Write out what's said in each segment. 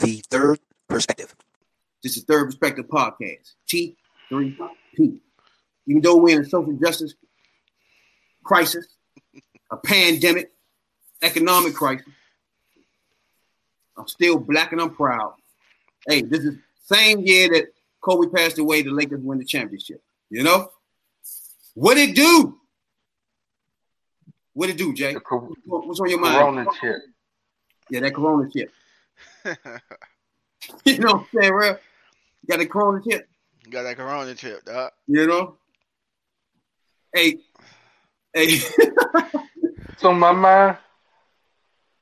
The Third Perspective. This is Third Perspective Podcast, T3P. Even though we're in a social justice crisis, a pandemic, economic crisis, I'm still black and I'm proud. Hey, this is same year that Kobe passed away, the Lakers win the championship. You know? What it do? What it do, Jay? cor- What's on your mind? Corona chip. Yeah, that corona chip. you know what I'm saying, real? You got the corona chip, Got that corona chip, dog. you know? Hey, hey, So my mind,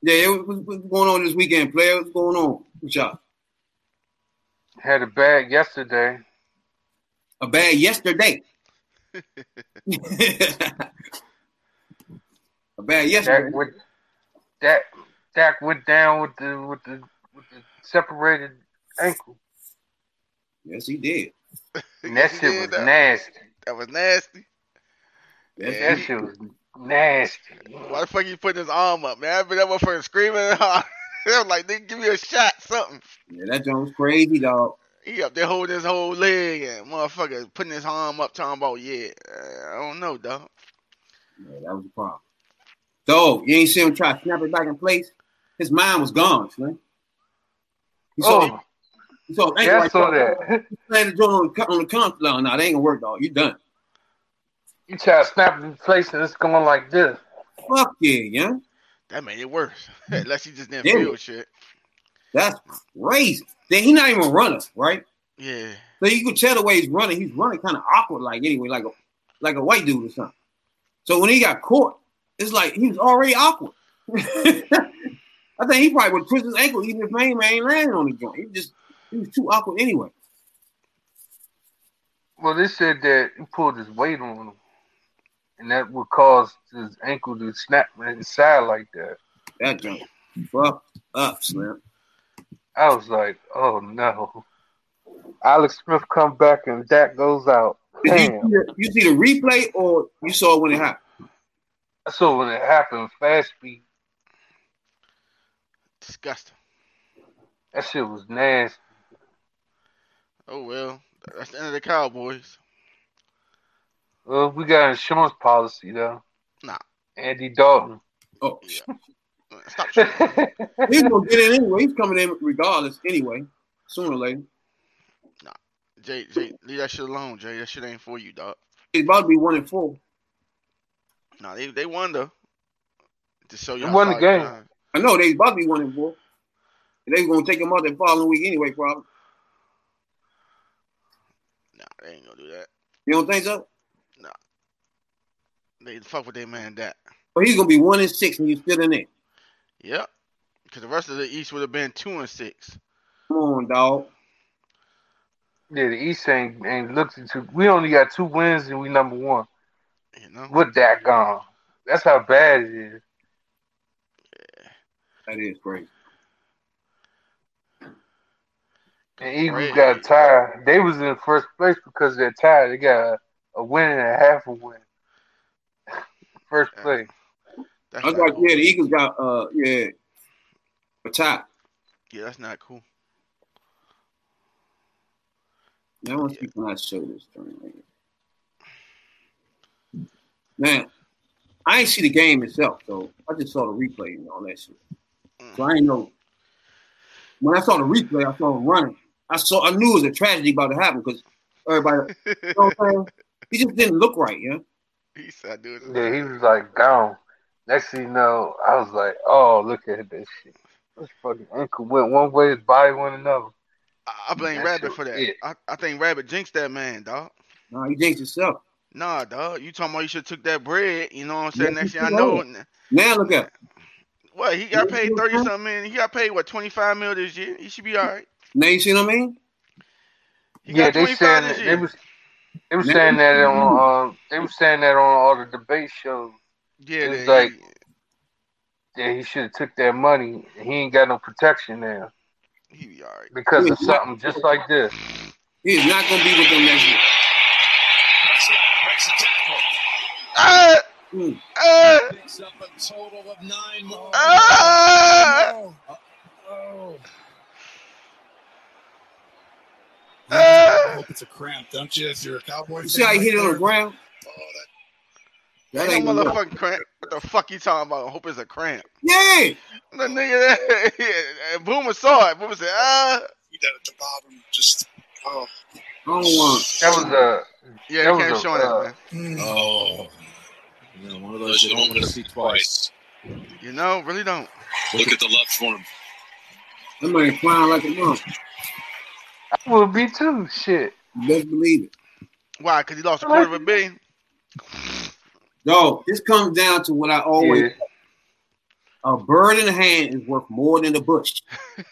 yeah, what's, what's going on this weekend, player? What's going on? What's y'all? had a bag yesterday. A bad yesterday. a bad yesterday. Dak went, Dak, Dak went down with the with the with the separated ankle. Yes, he did. And that He shit did was that. nasty. That was nasty. Yes, Yeah. That shit was nasty. Why the fuck you putting his arm up, man? I've been that motherfucker screaming. I'm like, nigga, give me a shot, something. yeah, that joint was crazy, dog. He up there holding his whole leg and motherfucker putting his arm up, talking about, yeah, uh, I don't know, dog. Yeah, that was the problem. So you ain't see him try to snap it back in place. His mind was gone, man. He saw, Oh, he saw, ain't yeah, I saw that. Playing the joint on the on the console. No, no, that ain't gonna work, dog. You done. You try to snap it in place and it's going like this. Fuck yeah, yeah. That made it worse. Unless he just didn't Yeah. feel shit. That's crazy. Then he not even running, right? Yeah. So you could tell the way he's running. He's running kind of awkward, like anyway, like a like a white dude or something. So when he got caught, it's like he was already awkward. I think he probably would twist his ankle even if Man ain't landing on the joint. He just he was too awkward anyway. Well, they said that he pulled his weight on him, and that would cause his ankle to snap in his like that. That joint fucked up, Slim. I was like, oh no. Alex Smith come back and Dak goes out. You, Damn. see the, you see the replay or you saw when it happened? I saw when it happened, fast speed. Disgusting. That shit was nasty. Oh, well. That's the end of the Cowboys. Well, we got insurance policy though. Nah. Andy Dalton. Oh, Yeah. Stop he's gonna get in anyway. He's coming in regardless anyway, sooner or later. Nah. Jay, Jay, leave that shit alone, Jay. That shit ain't for you, dog. He's about to be one and four. Nah, they they won though. To show you, They how won the game. behind. I know they about to be one and four. And they gonna take them out the following week anyway, probably. Nah, they ain't gonna do that. You don't think so? Nah. They fuck with their man that. But he's gonna be one and six and you still in it. Yep. Because the rest of the East would have been two and six. Come on, dog. Yeah, the East ain't ain't looked into. We only got two wins and we number one. You know. With Dak gone, that's how bad it is. That is crazy. And Eagles Crazy. got tied. They was in first place because they're tied. They got a, a win and a half a win. First Yeah. place. That's I was like, cool. yeah, the Eagles got uh yeah a tie. Yeah, that's not cool. Now I want to people not show this thing. right. Man, I ain't see the game itself, so I just saw the replay and all that shit. So I ain't know. When I saw the replay, I saw him running. I saw, I knew it was a tragedy about to happen because everybody, you know what I'm saying? He just didn't look right, yeah. he said, dude. Yeah, he was like gone. Next thing you know, I was like, oh, look at this shit. This fucking ankle went one way, his body went another. I, I blame That Rabbit for that. it. I, I think Rabbit jinxed that man, dog. No, he jinxed himself. Nah, dog. You talking about you should took that bread? You know what I'm saying? Yeah, Next thing I know, have. Now look at, what he got paid thirty something million. He got paid what twenty five mil this year. He should be all right. now you see what I mean? He yeah, got they twenty saying this that, year. they was they was saying that see what I mean? on uh, they was saying that on all the debate shows yeah, it was that- like- yeah, he should have took that money. He ain't got no protection now he, he be all right. because Yeah, of something just like this. He's not gonna be with them next year. Picks up a total of nine more. Uh, oh. I hope it's a cramp, don't you? If you're a cowboy, you see how you hit it on the ground. Oh, that, that ain't motherfucking cramp. What the fuck you talking about? I hope it's a cramp. Yeah, the nigga. That, yeah. Boomer saw it. Boomer said, "Ah, you did at the bottom. Just oh, oh, that was a yeah. That was a, showing uh, that, man. Oh. You know, one of those you don't want to see twice. You know, really don't. Look at the left for him. That man flying like a monk. I will be too. Shit. You best believe it. Why? Because he lost a quarter of a billion? Dog, this comes down to what I always Yeah. a bird in the hand is worth more than a bush.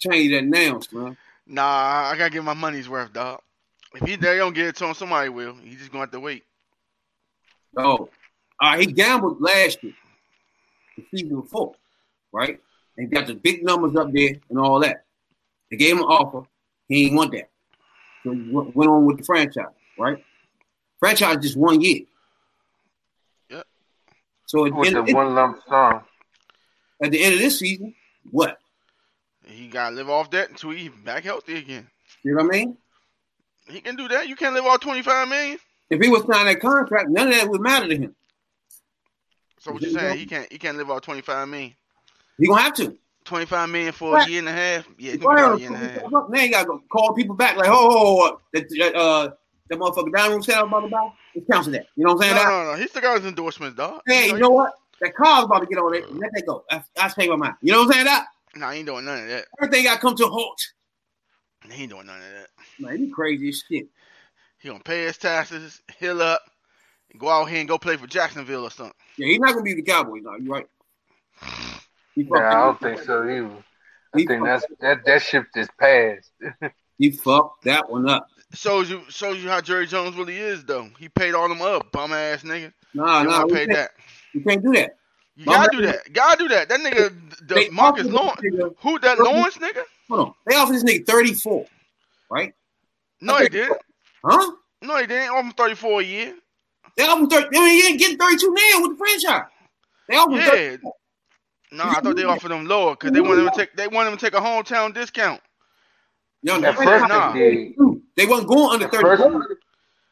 Change that now, man. nah, I gotta get my money's worth, dog. If he they don't get it to him, somebody will. He just gonna have to wait. Oh, uh, he gambled last year, the season before, right? And got the big numbers up there and all that. They gave him an offer. He ain't want that. So he went went on with the franchise, right? Franchise just one year. Yep. So at the, With end the of this, one lump sum. at the end of this season, what? He gotta live off that until he back healthy again. You know what I mean? He can do that. You can't live off twenty five million. If he was signing that contract, none of that would matter to him. So what you saying? He can't he can't live off twenty five million. He gonna have to. Twenty five million for a year and a half? Yeah, it's gonna be a year and a half. Now you gotta go call people back like, oh, that, that, uh, that motherfucker down room said about the ball. It counts to that. You know what I'm saying? no, no. no. He still got his endorsements, dog. Hey, you know what? That car's about to get on it. Let that go. I, I pay my mind. You know what I'm saying? That Nah, he ain't doing none of that. everything got to come to a halt. He ain't doing none of that. Man, you crazy as shit. He gonna pay his taxes, heal up, and go out here and go play for Jacksonville or something. Yeah, he's not gonna be the Cowboys. No, you right. Yeah, I don't think so either. I He think that's that that ship is past. he fucked that one up. Shows you shows you how Jerry Jones really is though. He paid all them up, bum ass nigga. Nah, You nah, wanna we pay can't, that. You can't do that. You My gotta do man- that. Gotta do that. That nigga, the They Marcus Lawrence. nigga- Who that Lawrence nigga? Hold on. They offered this nigga 34, right? No, he didn't. Huh? No, he didn't. Offer him thirty four a year. They offered him 30. I mean, he ain't getting 32 now with the franchise. They offered him 30. Yeah. No, I thought they offered him lower because they wanted him to take they wanted him to take a hometown discount. Yo, At first franchise- nah. they did. They wasn't going under At 30. first,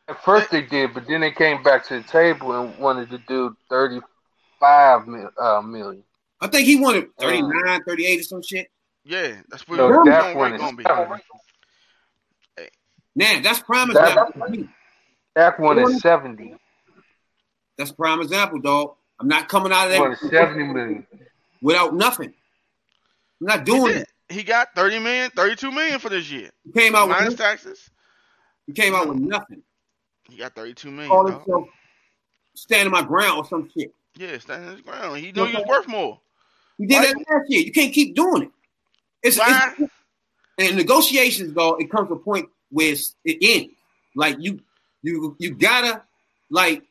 at first they did, but then they came back to the table and wanted to do thirty-five mil, uh, million. I think he wanted 39, 38 or some shit. Yeah, that's what No, the that going one is gonna be. Seven. Now, that's prime That- example. That one is seventy. That's prime example, dog. I'm not coming out of That one is seventy million. without nothing. I'm not doing it. he got 30 million, 32 million for this year. He came out Minus with taxes. he came out with nothing. He got 32 million. Call dog. himself standing my ground or some shit. Yeah, standing his ground. He knew he was worth more. He did that last year. You can't keep doing it. It's, Why? it's and negotiations go. It comes to a point where it ends. Like you, you, you gotta like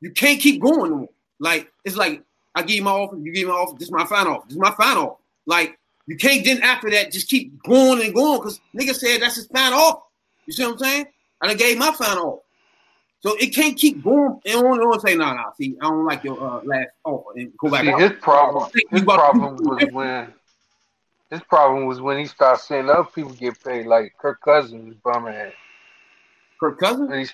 you can't keep going. Like it's like I give you my offer, you give me my offer. This is my final offer. This is my final offer. Like you can't then after that just keep going and going because nigga said that's his final offer. You see what I'm saying? And I done gave my final offer. So it can't keep going and on and on say, no, nah, no, nah, see, I don't like your uh, last offer and go back. See, his problem, his problem was when his problem was when he started seeing other people get paid, like Kirk Cousins, bum ass. Kirk Cousins.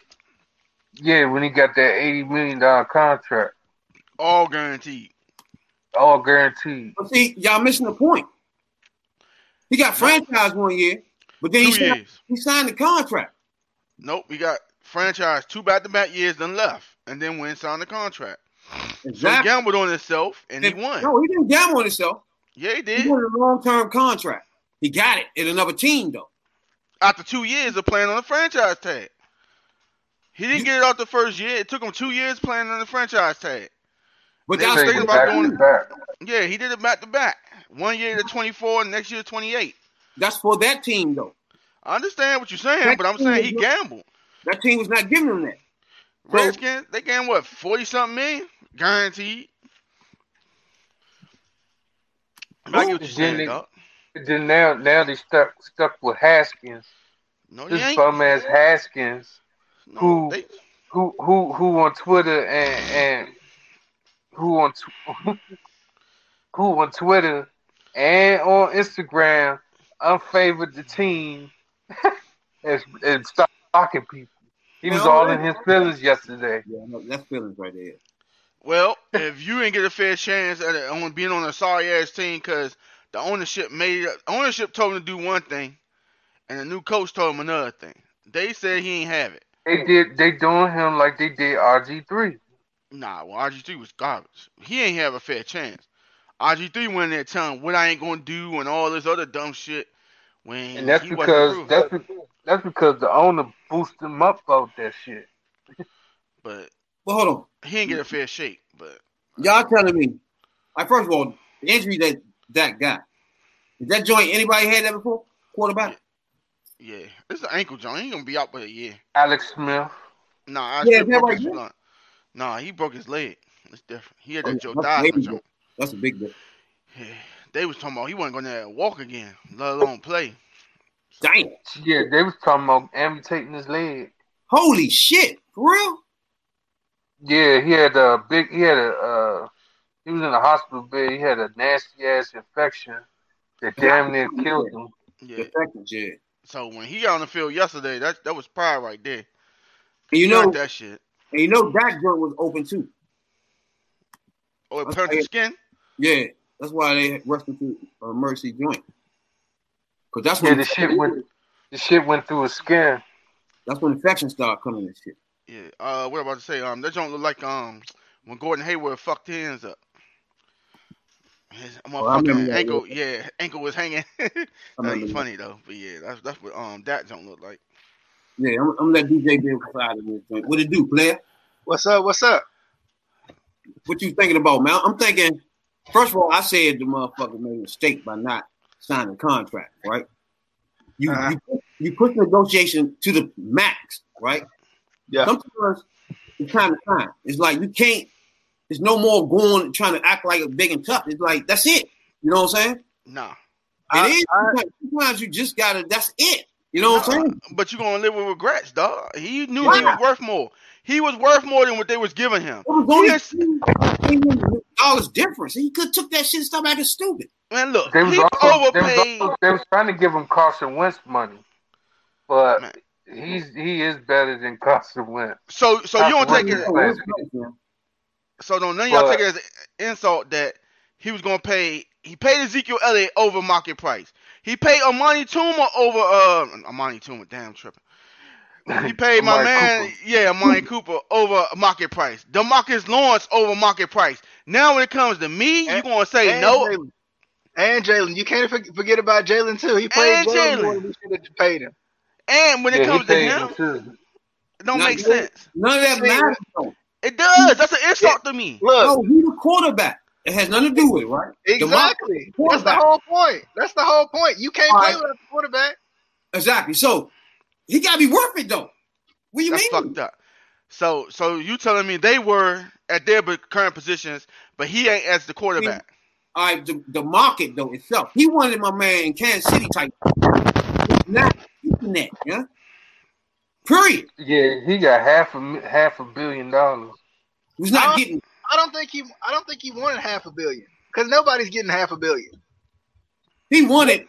Yeah, when he got that eighty million dollar contract, All guaranteed. all guaranteed. But see, y'all missing the point. He got franchise one year, but then he signed, he signed the contract. Nope, he got franchise two back to back years then left. And then went and signed the contract. So he gambled on himself and he won. No, he didn't gamble on himself. Yeah, he He did. a long term contract. He got it in another team though. After two years of playing on the franchise tag. He didn't You- get it out the first year. It took him two years playing on the franchise tag. But They that's was thinking about back doing to back. Yeah, he did it back to back. One year to 24, next year to 28. that's for that team though. I understand what you're saying, but I'm saying he gambled. That team was not giving him that. So- Redskins, they gained what, 40 something million? Guaranteed. I get what you're Then saying, they- dog. Then now, now they stuck stuck with Haskins. No, This bum ass Haskins, No, who- they, who who who on Twitter and and who on tw- who on Twitter and on Instagram unfavored the team and, and stalking people. He was Man, all all in his feelings yesterday. Yeah, no, that's feelings right there. Well, if you didn't get a fair chance at it, on being on a sorry ass team because the ownership made ownership told him to do one thing, and the new coach told him another thing. They said he ain't have it. They did. They doing him like they did RG three. Nah, well RG3 was garbage. He ain't have a fair chance. RG3 went in there telling what I ain't gonna do and all this other dumb shit. When And that's he wasn't because that's be- that's because the owner boosted him up about that shit. but Well, hold on. he didn't get a fair shake. But Y'all telling me, like, first of all, the injury that that got, is that joint anybody had that before? Quarterback? yeah, it's an ankle joint. He ain't gonna be out for a year. Alex Smith. Nah, I Yeah, that right his there? Nah, he broke his leg. It's different. He had Oh, that yeah, Joe that's Theismann big, joint. That's a big deal. Yeah, they was talking about he wasn't gonna walk again, let alone play. Damn. Yeah, they was talking about amputating his leg. Holy shit. For real? Yeah, he had a big. He had a. Uh, he was in a hospital bed. He had a nasty ass infection that damn near killed him. Yeah. Yeah. So when he got on the field yesterday, that that was pride right there. And you He know, that shit. and you know that joint was open too. Oh, it Okay. turned the skin. Yeah. That's why they rushed him to a mercy joint. Cause that's Yeah, the shit went. The shit went through his skin. that's when infections start coming and shit. Yeah. Uh, what am I about to say? Um, that don't look like um when Gordon Hayward fucked his hands up. His Oh, I remember motherfucking that, ankle, yeah, ankle was hanging. I that remember ain't that. funny though, but yeah, that's that's what um that don't look like. Yeah, I'm, I'm gonna let DJ be beside of this joint. What it do, player? What's up? What's up? What you thinking about, man? I'm thinking. First of all, I said the motherfucker made a mistake by not signing the contract, right? You Uh-huh. you, you push negotiation to the max, right? Yeah. Sometimes it's time to time. It's like you can't. There's no more going trying to act like a big and tough. It's like that's it. You know what I'm saying? Nah, It I- is. I- Sometimes- sometimes you just gotta. That's it. You know what I'm saying? but you're gonna live with regrets, dog. He knew Why? he was worth more. He was worth more than what they was giving him. It was only Yes. three million dollars difference. He could took that shit and stop acting stupid. Man, look, They was he also. They was, overpaid. also, they was trying to give him Carson Wentz money, but Man. He's he is better than Carson Wentz. So, so you don't take it. Right. So don't none of y'all But- take it as an insult that he was gonna pay. He paid Ezekiel Elliott over market price. He paid Amani Tuma over uh Amani Tuma. Damn tripping. He paid my man, Cooper. yeah, Amari Cooper over market price. Demarcus Lawrence over market price. Now when it comes to me, you And- gonna say and no? Jaylon. And Jaylon, you can't forget about Jaylon too. He played Jaylon more Jaylon. than we should have paid him. And when it Yeah, comes to him, him too. it don't Now, make sense. None of that See, matters. Though. It does. That's an insult to me. Look, No, he the quarterback. It has nothing to do with it, right? exactly. That's the whole point. That's the whole point. You can't All play right. without the quarterback. Exactly. So he gotta be worth it though. What do you That's mean? fucked up. So, so you telling me they were at their current positions, but he ain't as the quarterback? All right, the, the market though itself. He wanted my man in Kansas City type. He's not getting that, yeah. Period. Yeah, he got half a half a billion dollars. He's not Uh, getting. I don't think he. I don't think he wanted half a billion because nobody's getting half a billion. He wanted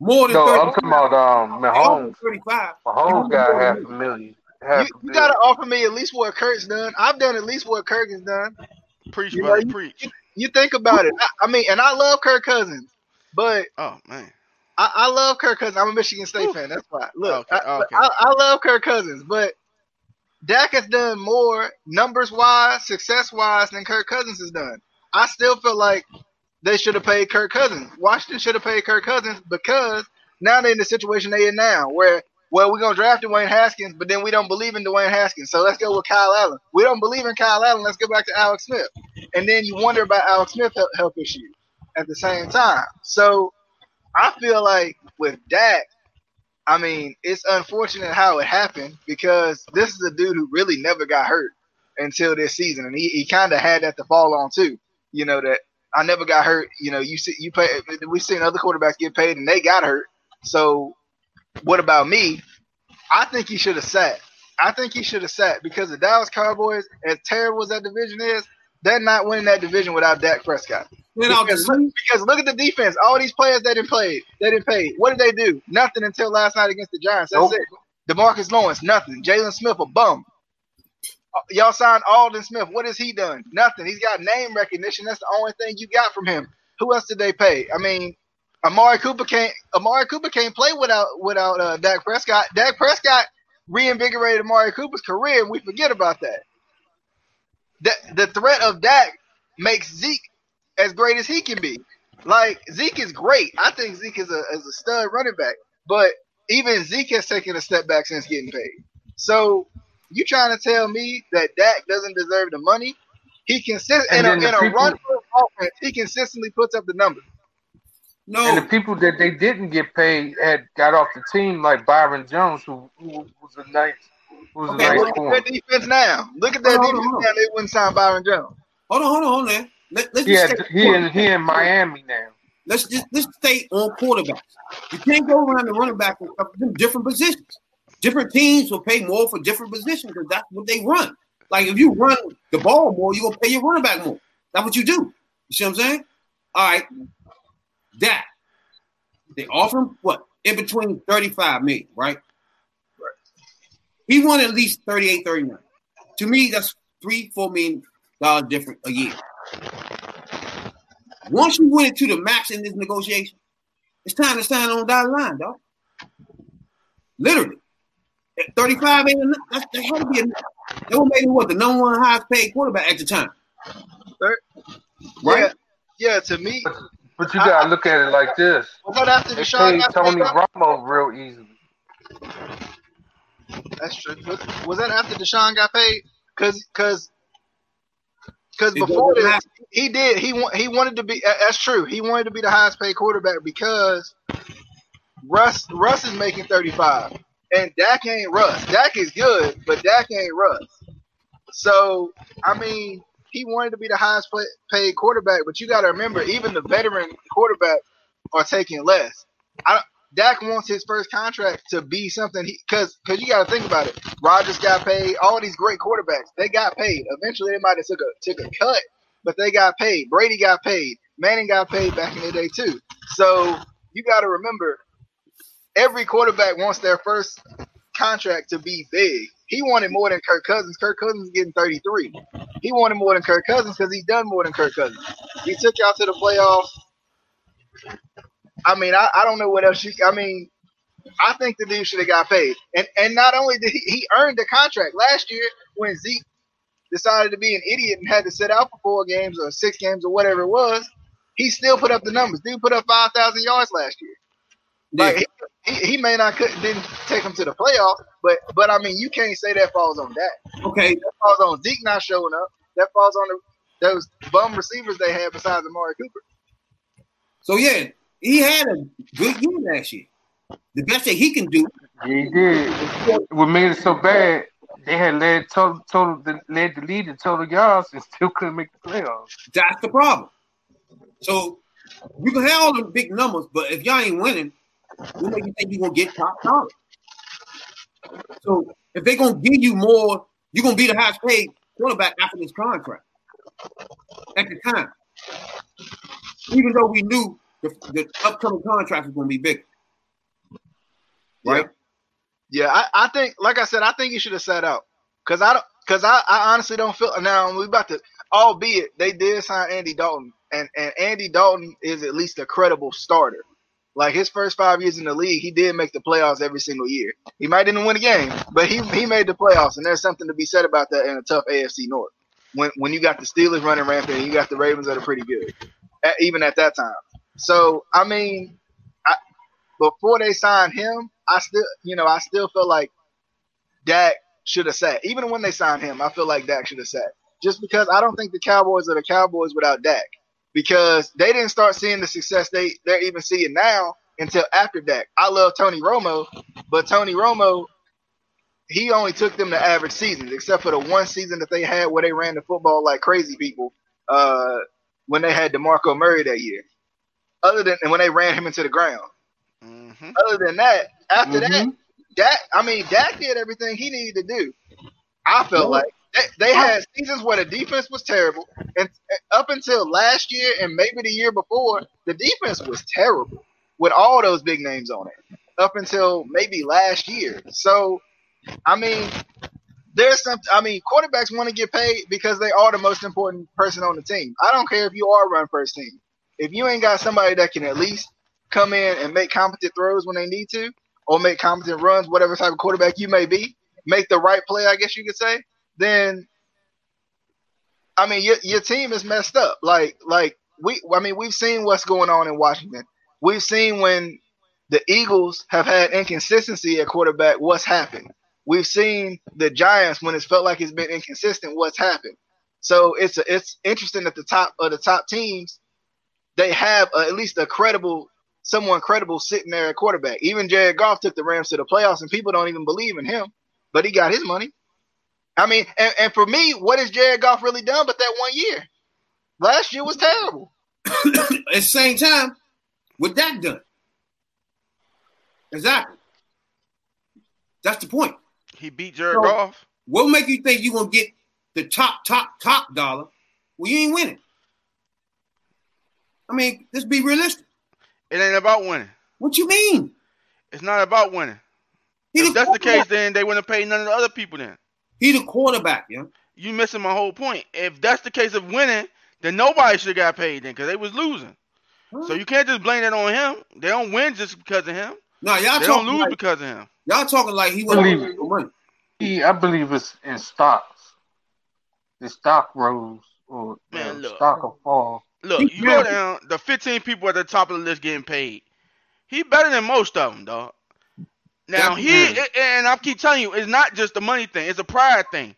more than No, 30, I'm talking about um Mahomes. Thirty-five. Mahomes got half a million. Half You, a you got to offer me at least what Kurt's done. I've done at least what Kirk has done. Preach, You know, brother, you- preach. You think about it. I, I mean, and I love Kirk Cousins, but Oh man, I, I love Kirk Cousins. I'm a Michigan State fan. That's why. Look, Okay, I, okay. I, I love Kirk Cousins, but Dak has done more numbers wise, success wise than Kirk Cousins has done. I still feel like they should have paid Kirk Cousins. Washington should have paid Kirk Cousins because now they're in the situation they in now, where well we're gonna draft Dwayne Haskins, but then we don't believe in Dwayne Haskins, so let's go with Kyle Allen. We don't believe in Kyle Allen. Let's go back to Alex Smith, and then you wonder about Alex Smith health, health issues at the same time. So I feel like with Dak, I mean, it's unfortunate how it happened because this is a dude who really never got hurt until this season, and he, he kind of had that to fall on too. You know that I never got hurt. You know, you see, you pay. We've seen other quarterbacks get paid and they got hurt. So, what about me? I think he should have sat. I think he should have sat because the Dallas Cowboys, as terrible as that division is, they're not winning that division without Dak Prescott. Because, look- because look at the defense. All these players that didn't play, they didn't pay. What did they do? Nothing until last night against the Giants. That's Nope. it. Demarcus Lawrence, nothing. Jaylon Smith, a bum. Uh, Y'all signed Aldon Smith. What has he done? Nothing. He's got name recognition. That's the only thing you got from him. Who else did they pay? I mean, Amari Cooper can't. Amari Cooper can't play without without uh, Dak Prescott. Dak Prescott reinvigorated Amari Cooper's career, and we forget about that. The, the threat of Dak makes Zeke as great as he can be. Like Zeke is great. I think Zeke is a is a stud running back, but even Zeke has taken a step back since getting paid. So you trying to tell me that Dak doesn't deserve the money? He consist in And a, then in a people- run offense. He consistently puts up the numbers. no. And the people that they didn't get paid had got off the team, like Byron Jones, who, who was a nice, who was Okay, a nice Look at corner. their defense now. Look at their Hold defense on. now. They wouldn't sign Byron Jones. hold on, hold on, hold on. Let, let's He just had, stay, he in he in Miami now. let's just let's stay on quarterbacks. You can't go around the running back with with different positions. Different teams will pay more for different positions because that's what they run. Like if you run the ball more, you're gonna pay your running back more. That's what you do. You see what I'm saying? All right. That they offer him what in between 35 million, right? He won at least 38, 39. To me, that's three, four million dollars different a year. Once you win it to the max in this negotiation, it's time to sign on that line, dog. Literally. At 35 ain't enough. That's, that had to be enough. That would make him what the number one highest paid quarterback at the time. Right? Yeah, yeah. To me, But you gotta look at it like this. was that after They Deshaun paid Tony paid? Romo real easily. That's true. Was, that after Deshaun got paid? Because because because before this, he did. He he wanted to be. That's true. He wanted to be the highest paid quarterback because Russ Russ is making thirty five, and Dak ain't Russ. Dak is good, but Dak ain't Russ. So I mean, he wanted to be the highest play, paid quarterback, but you got to remember, even the veteran quarterback are taking less. I, Dak wants his first contract to be something because because you got to think about it. Rodgers got paid. All these great quarterbacks they got paid. Eventually, they might have took a took a cut, but they got paid. Brady got paid. Manning got paid back in the day too. So you got to remember, every quarterback wants their first contract to be big. He wanted more than Kirk Cousins. Kirk Cousins is getting 33. He wanted more than Kirk Cousins because he's done more than Kirk Cousins. He took y'all to the playoffs. I mean, I, I don't know what else you. I mean, I think the dude should have got paid. And and not only did he, he earned the contract last year when Zeke decided to be an idiot and had to sit out for four games or six games or whatever it was, he still put up the numbers. Dude put up five thousand yards last year. Like he, he, he may not could didn't take him to the playoffs, but but I mean you can't say that falls on that. Okay, That falls on Zeke not showing up. That falls on the, those bum receivers they had besides Amari Cooper. so yeah, he had a good year last year. The best that he can do. Yeah, he did. What made it so bad, they had led total, total the, led the lead in total yards and still couldn't make the playoffs. That's the problem. So you can have all the big numbers, but if y'all ain't winning, what make you think you're gonna get top dollar? So if they're gonna give you more, you're gonna be the highest paid quarterback after this contract. At the time. Even though we knew the, the upcoming contract is gonna be big. Right? Yeah, I, I think, like I said, I think he should have sat out because I don't, because I, I honestly don't feel now. We about to, albeit they did sign Andy Dalton, and and Andy Dalton is at least a credible starter. Like his first five years in the league, he did make the playoffs every single year. He might didn't win a game, but he he made the playoffs, and there's something to be said about that in a tough AFC North. When when you got the Steelers running rampant, and you got the Ravens that are pretty good, at, even at that time. So I mean, I, before they signed him, I still, you know, I still feel like Dak should have sat. Even when they signed him, I feel like Dak should have sat. Just because I don't think the Cowboys are the Cowboys without Dak. Because they didn't start seeing the success they, they're even seeing now until after Dak. I love Tony Romo, but Tony Romo, he only took them to average seasons, except for the one season that they had where they ran the football like crazy people, uh, when they had DeMarco Murray that year. Other than and when they ran him into the ground. Mm-hmm. Other than that, after that, Mhm. Dak, I mean, Dak did everything he needed to do. I felt Yeah. like They, they had seasons where the defense was terrible, and up until last year and maybe the year before, the defense was terrible with all those big names on it. Up until maybe last year, so I mean, there's some. I mean, quarterbacks want to get paid because they are the most important person on the team. I don't care if you are run first team. If you ain't got somebody that can at least come in and make competent throws when they need to, or make competent runs, whatever type of quarterback you may be, make the right play, I guess you could say, then I mean your your team is messed up. Like like we I mean we've seen what's going on in Washington. We've seen when the Eagles have had inconsistency at quarterback, what's happened. We've seen the Giants when it's felt like it's been inconsistent, what's happened. So it's a, it's interesting that the top of the top teams, they have a, at least a credible someone credible sitting there at quarterback. Even Jared Goff took the Rams to the playoffs, and people don't even believe in him, but he got his money. I mean, and, and for me, what has Jared Goff really done but that one year? Last year was terrible. At the same time, what that done? Exactly. That's the point. He beat Jared So- Goff. What make you think you're gonna get the top, top, top dollar? Well, you ain't winning. I mean, let's be realistic. It ain't about winning. What you mean? It's not about winning. He If that's the case, then they wouldn't pay none of the other people. Then He the quarterback, yeah. you missing my whole point. If that's the case of winning, then nobody should have got paid then because they was losing. So you can't just blame that on him. They don't win just because of him. No, y'all They don't lose like, because of him. y'all talking like he wasn't Believe it. money. He, I believe it's in stocks. The stock rose or Man, the look. stock will fall. Look, you go down the 15 people at the top of the list getting paid. He better than most of them, dog. Now he and I keep telling you, it's not just the money thing; it's a pride thing.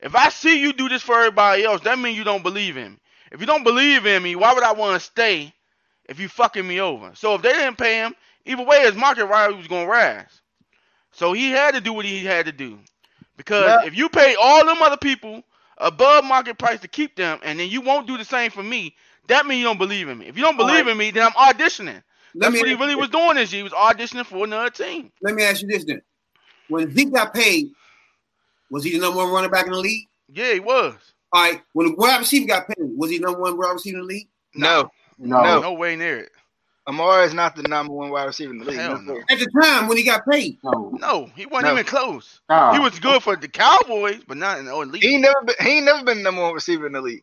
If I see you do this for everybody else, that means you don't believe in me. If you don't believe in me, why would I want to stay? If you fucking me over, so if they didn't pay him, either way, his market value was gonna rise. So he had to do what he had to do, because Yeah. if you pay all them other people above market price to keep them, and then you won't do the same for me, that means you don't believe in me. If you don't believe in me, then I'm auditioning. Let That's me what he really was doing is. He was auditioning for another team. Let me ask you this then: When Zeke got paid, was he the number one running back in the league? Yeah, he was. All right. When the wide receiver got paid, was he number one wide receiver in the league? No, No, No. no way near it. Amari is not the number one wide receiver in the league. No, no. At the time when he got paid, no, No, he wasn't No. even close. no. He was good for the Cowboys, but not in the elite. He never been. He never been the number one receiver in the league.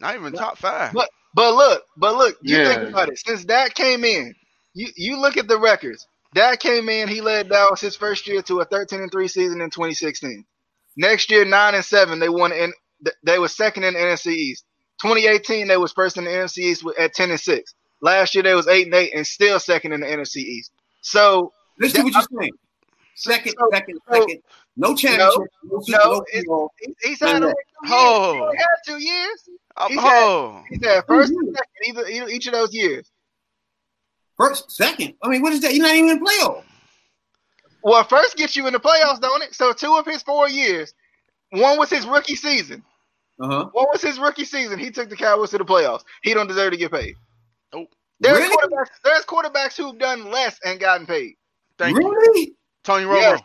not even top five. But but look, but look, you Yeah. think about it. Since Dak came in, you you look at the records. Dak came in, he led Dallas his first year to a 13 and 3 season in 2016. Next year, 9 and 7, they won in they were second in the NFC East. 2018, they was first in the NFC East at 10 and 6. Last year they was 8 and 8 and still second in the NFC East. So listen to what you're saying. Second, So- second, second. No championship. No, no, it- no he, he's had No, no. years. Oh. He had two years. Um, he said- oh, He's had first and second either, either each of those years. First, second. I mean, what is that? You're not even in playoff. Well, first gets you in the playoffs, don't it? So two of his four years, one was his rookie season. Uh huh. One was his rookie season. He took the Cowboys to the playoffs. He don't deserve to get paid. Nope. There's Really? quarterbacks. There's quarterbacks who've done less and gotten paid. thank you, Really? Tony Romo. Yeah.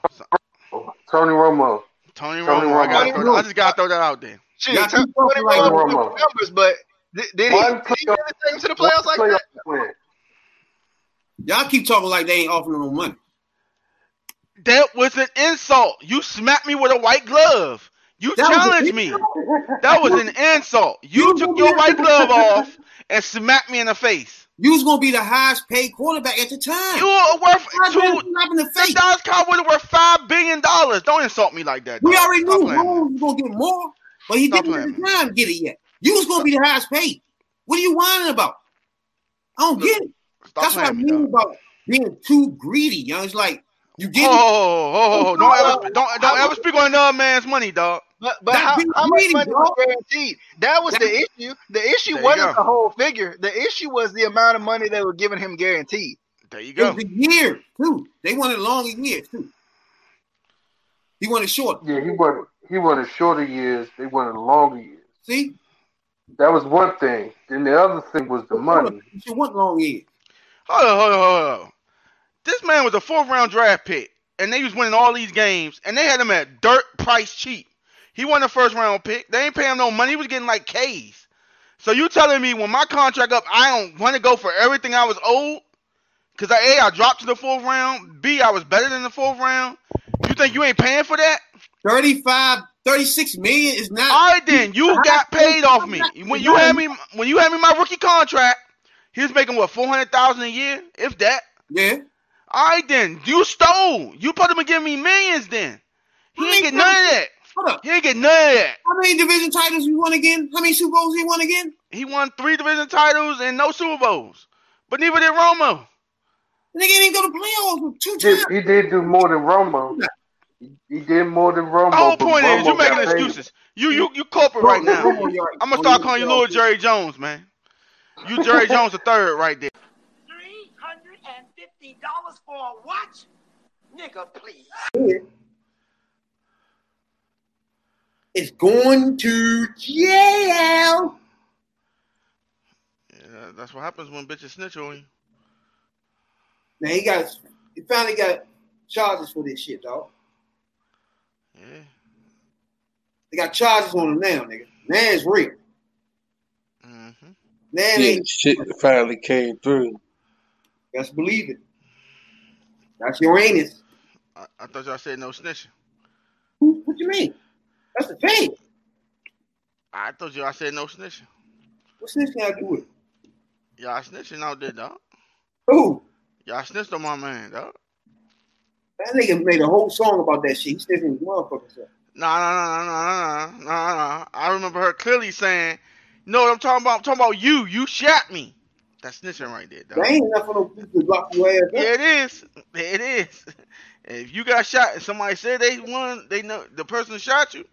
Tony Romo. Tony Tony Romo. I, gotta Romo. throw I just gotta throw that out there. Shoot, Yeah, Tony keep talking like Romo Romo. numbers, but did, did he, One did he playoff- really take him to the playoffs like Playoff that? win. Y'all keep talking like they ain't offering no money. That was an insult. You smacked me with a white glove. You That challenged me. That was an insult. You You took your white glove off and smacked me in the face. You was gonna be the highest paid quarterback at the time. You are worth Why two. didn't you slap in the The face. Dallas Cowboys are worth five billion dollars. Don't insult me like that. We dog. already Stop knew playing with me. Rome was gonna get more, but he Stop didn't at the time get it yet. You was gonna be the highest paid. What are you whining about? I don't get it. That's what I playing with me, mean about being too greedy, young. It's like you get Oh, it. oh, oh, oh, don't ever, don't, don't ever speak on another man's money, dog. But but That how, big how much meeting, money bro. was guaranteed? That was That- the issue. The issue There wasn't the whole figure. The issue was the amount of money they were giving him guaranteed. There you It go. was the year too. They wanted longer years too. He wanted short. Yeah, he wanted he wanted shorter years. They wanted longer years. See, That was one thing. Then the other thing was the money. You should want long years. Hold on, hold on, hold on. This man was a fourth round draft pick, and they was winning all these games, and they had him at dirt price cheap. He won the first round pick. They ain't paying him no money. He was getting like K's. So you telling me when my contract up, I don't want to go for everything I was owed? Cause I, A, I dropped to the fourth round. B, I was better than the fourth round. You think you ain't paying for that? 35, 36 million is not. All right then, you got paid off me. When you had me, when you had me my rookie contract, he was making what four hundred thousand a year, if that. Yeah. All right then, you stole. You put him and give me millions then. He ain't get none of that. Hold up. He ain't get none of that. How many division titles he won again? How many Super Bowls he won again? He won three division titles and no Super Bowls. But neither did Romo. Nigga didn't go to playoffs with two He times. did, he did do more than Romo. He, he did more than Romo. The whole but point is Romo you making excuses. You you you corporate right now. Romo, you're right. I'm gonna start calling you little Jerry Jones, man. You Jerry Jones the third right there. Three hundred and fifty dollars for a watch? Nigga, please. It's going to jail. Yeah, that's what happens when bitches snitch on you. Now he got he finally got charges for this shit, dog. Yeah. They got charges on him now, nigga. Now it's real. hmm Now Yeah, ain't shit finally came through. Let's believe it. That's your anus. I, I thought y'all said no snitching. What you mean? That's the thing. I thought y'all said no snitching. What this got to do with it? Y'all snitching out there, dog. Who? Y'all snitched on my man, dog. That nigga made a whole song about that shit. He's sniffing his motherfucking self. Nah, nah, nah, nah, nah, nah, nah, nah. I remember her clearly saying, "You know what I'm talking about? I'm talking about you. You shot me." That's snitching right there, dog. There ain't enough for no people to lock your ass up. Yeah, it is. It is. If you got shot and somebody said they won, they know the person shot you.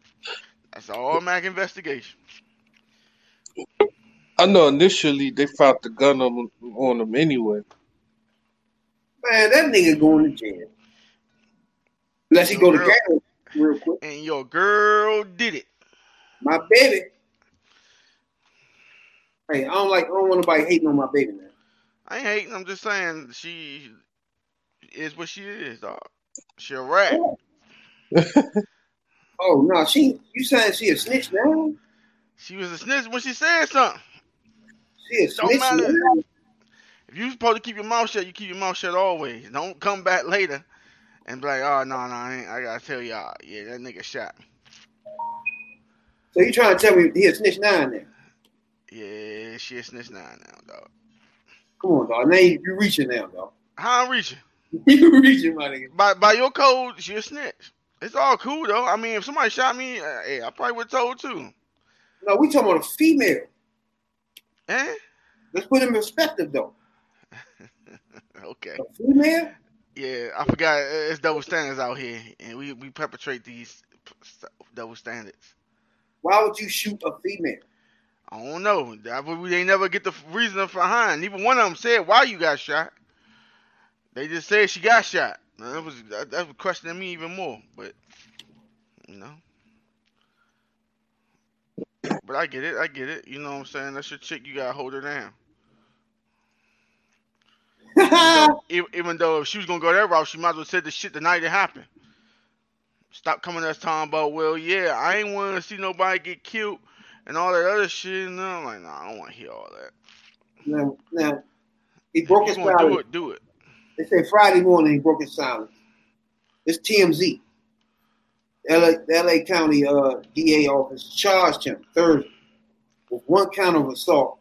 That's an automatic investigation. I know initially they found the gun on, on him anyway. Man, that nigga going to jail. Unless he go to Girl. jail real quick. And your girl did it. My baby. Hey, I don't like. I don't want nobody hating on my baby, man. I ain't hating. I'm just saying she is what she is, dog. She a rat. Oh no, she. You saying she a snitch now? She was a snitch when she said something. She a snitch now? If you supposed to keep your mouth shut, you keep your mouth shut always. Don't come back later and be like, oh no, no, I, ain't, I gotta tell y'all, yeah, that nigga shot. So you trying to tell me he a snitch now? Then Yeah, she a snitch now, now, dog. come on, dog. Now you, you reaching now, dog. How I'm reaching? you reaching, my nigga. By by your code, she a snitch. It's all cool though. I mean, if somebody shot me, uh, hey, I probably would have told too. No, we talking about a female. Eh? Let's put it in perspective, though. Okay. A female? Yeah, I forgot. It's double standards out here, and we we perpetrate these double standards. Why would you shoot a female? I don't know. That we they never get the reason behind. Even one of them said why you got shot. They just said she got shot. That was that, that was questioning me even more. But you know, but I get it. I get it. You know what I'm saying? That's your chick. You gotta hold her down. Even though, even, though if she was gonna go that route, she might as well said the shit the night it happened. Stop coming to us talking about, well, yeah, I ain't want to see nobody get killed and all that other shit. And I'm like, nah, I don't want to hear all that. now, now, he broke his gonna do it, do it. They say Friday morning he broke his silence. It's TMZ. LA, LA County uh, DA office charged him Thursday with one count of assault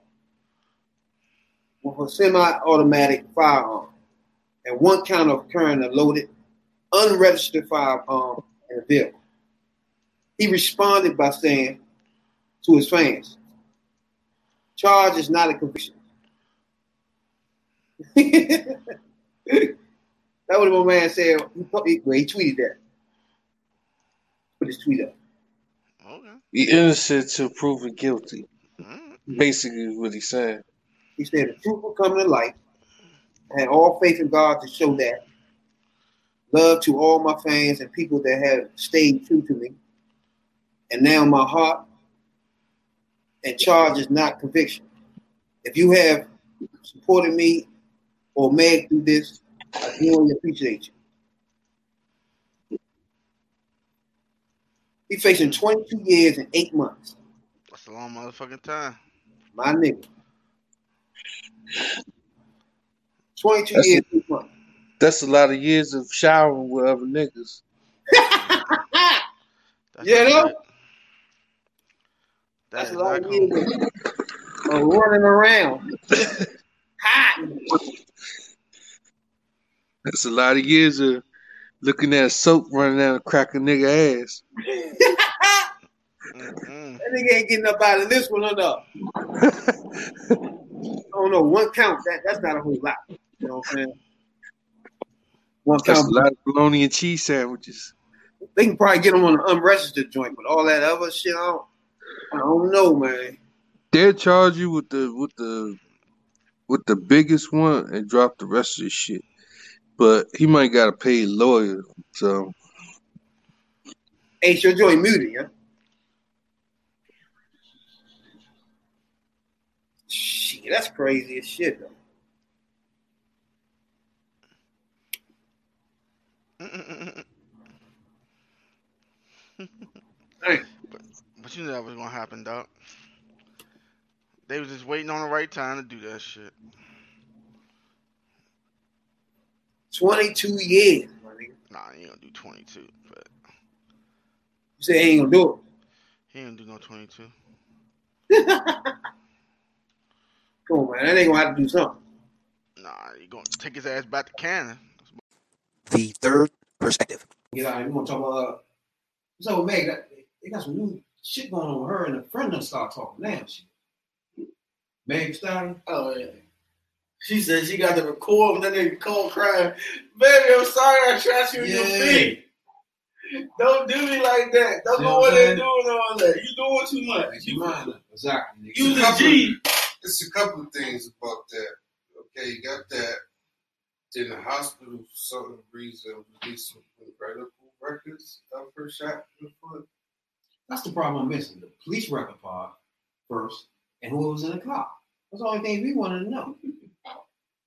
with a semi-automatic firearm and one count of carrying a loaded, unregistered firearm in a vehicle. He responded by saying to his fans, "Charge is not a conviction." that what my man said. He, put- he, well, he tweeted that. Put his tweet up. Okay. He innocent till proven guilty. Basically, is what he saying. He said the truth will come to light. I had all faith in God to show that. Love to all my fans and people that have stayed true to me. And now my heart and charge is not conviction. If you have supported me or made through this, I really appreciate you. He facing 22 years and eight months. That's a long motherfucking time. My nigga. 22 That's years and eight months. That's a lot of years of showering with other niggas. That's Yeah, not no? That's a lot of years of, of running around. Hot. That's a lot of years of looking at soap running down a crack a nigga ass. Mm-mm. That nigga ain't getting up out of this one enough. I don't know. One count, that, that's not a whole lot. You know what I'm saying? One That's count. a lot of bologna and cheese sandwiches. They can probably get them on an unregistered joint, but all that other shit, I don't, I don't know, man. They'll charge you with the with the with the biggest one and drop the rest of the shit. But he might got to pay a lawyer. So Ain't your joint muted, yeah? Shit, that's crazy as shit, though. Hey. But you knew that was gonna happen, dog. They was just waiting on the right time to do that shit. 22 years, my nigga. Nah, he ain't gonna do 22, but You say he ain't gonna do it. he ain't gonna do no 22. it. Come on, man. That ain't gonna have to do something. Nah, he gonna take his ass back to Canada. The third perspective. Get out of here. We gonna talk about uh so Meg, that, they got some new shit going on with her and a friend done start talking now. Shit. Meg Stallion. Oh yeah. She said she got to record and then they call crying. Baby, I'm sorry I trashed you in your feet. Don't do me like that. Don't See go what over I'm doing all that. You doing too much. You, Exactly. you the G. It's a couple of things about that. Okay, you got that. Then the hospital, for some reason, released some incredible records uh, of her shot in the foot. That's the problem I'm missing. The police record part first, and who was in the car. That's the only thing we wanted to know.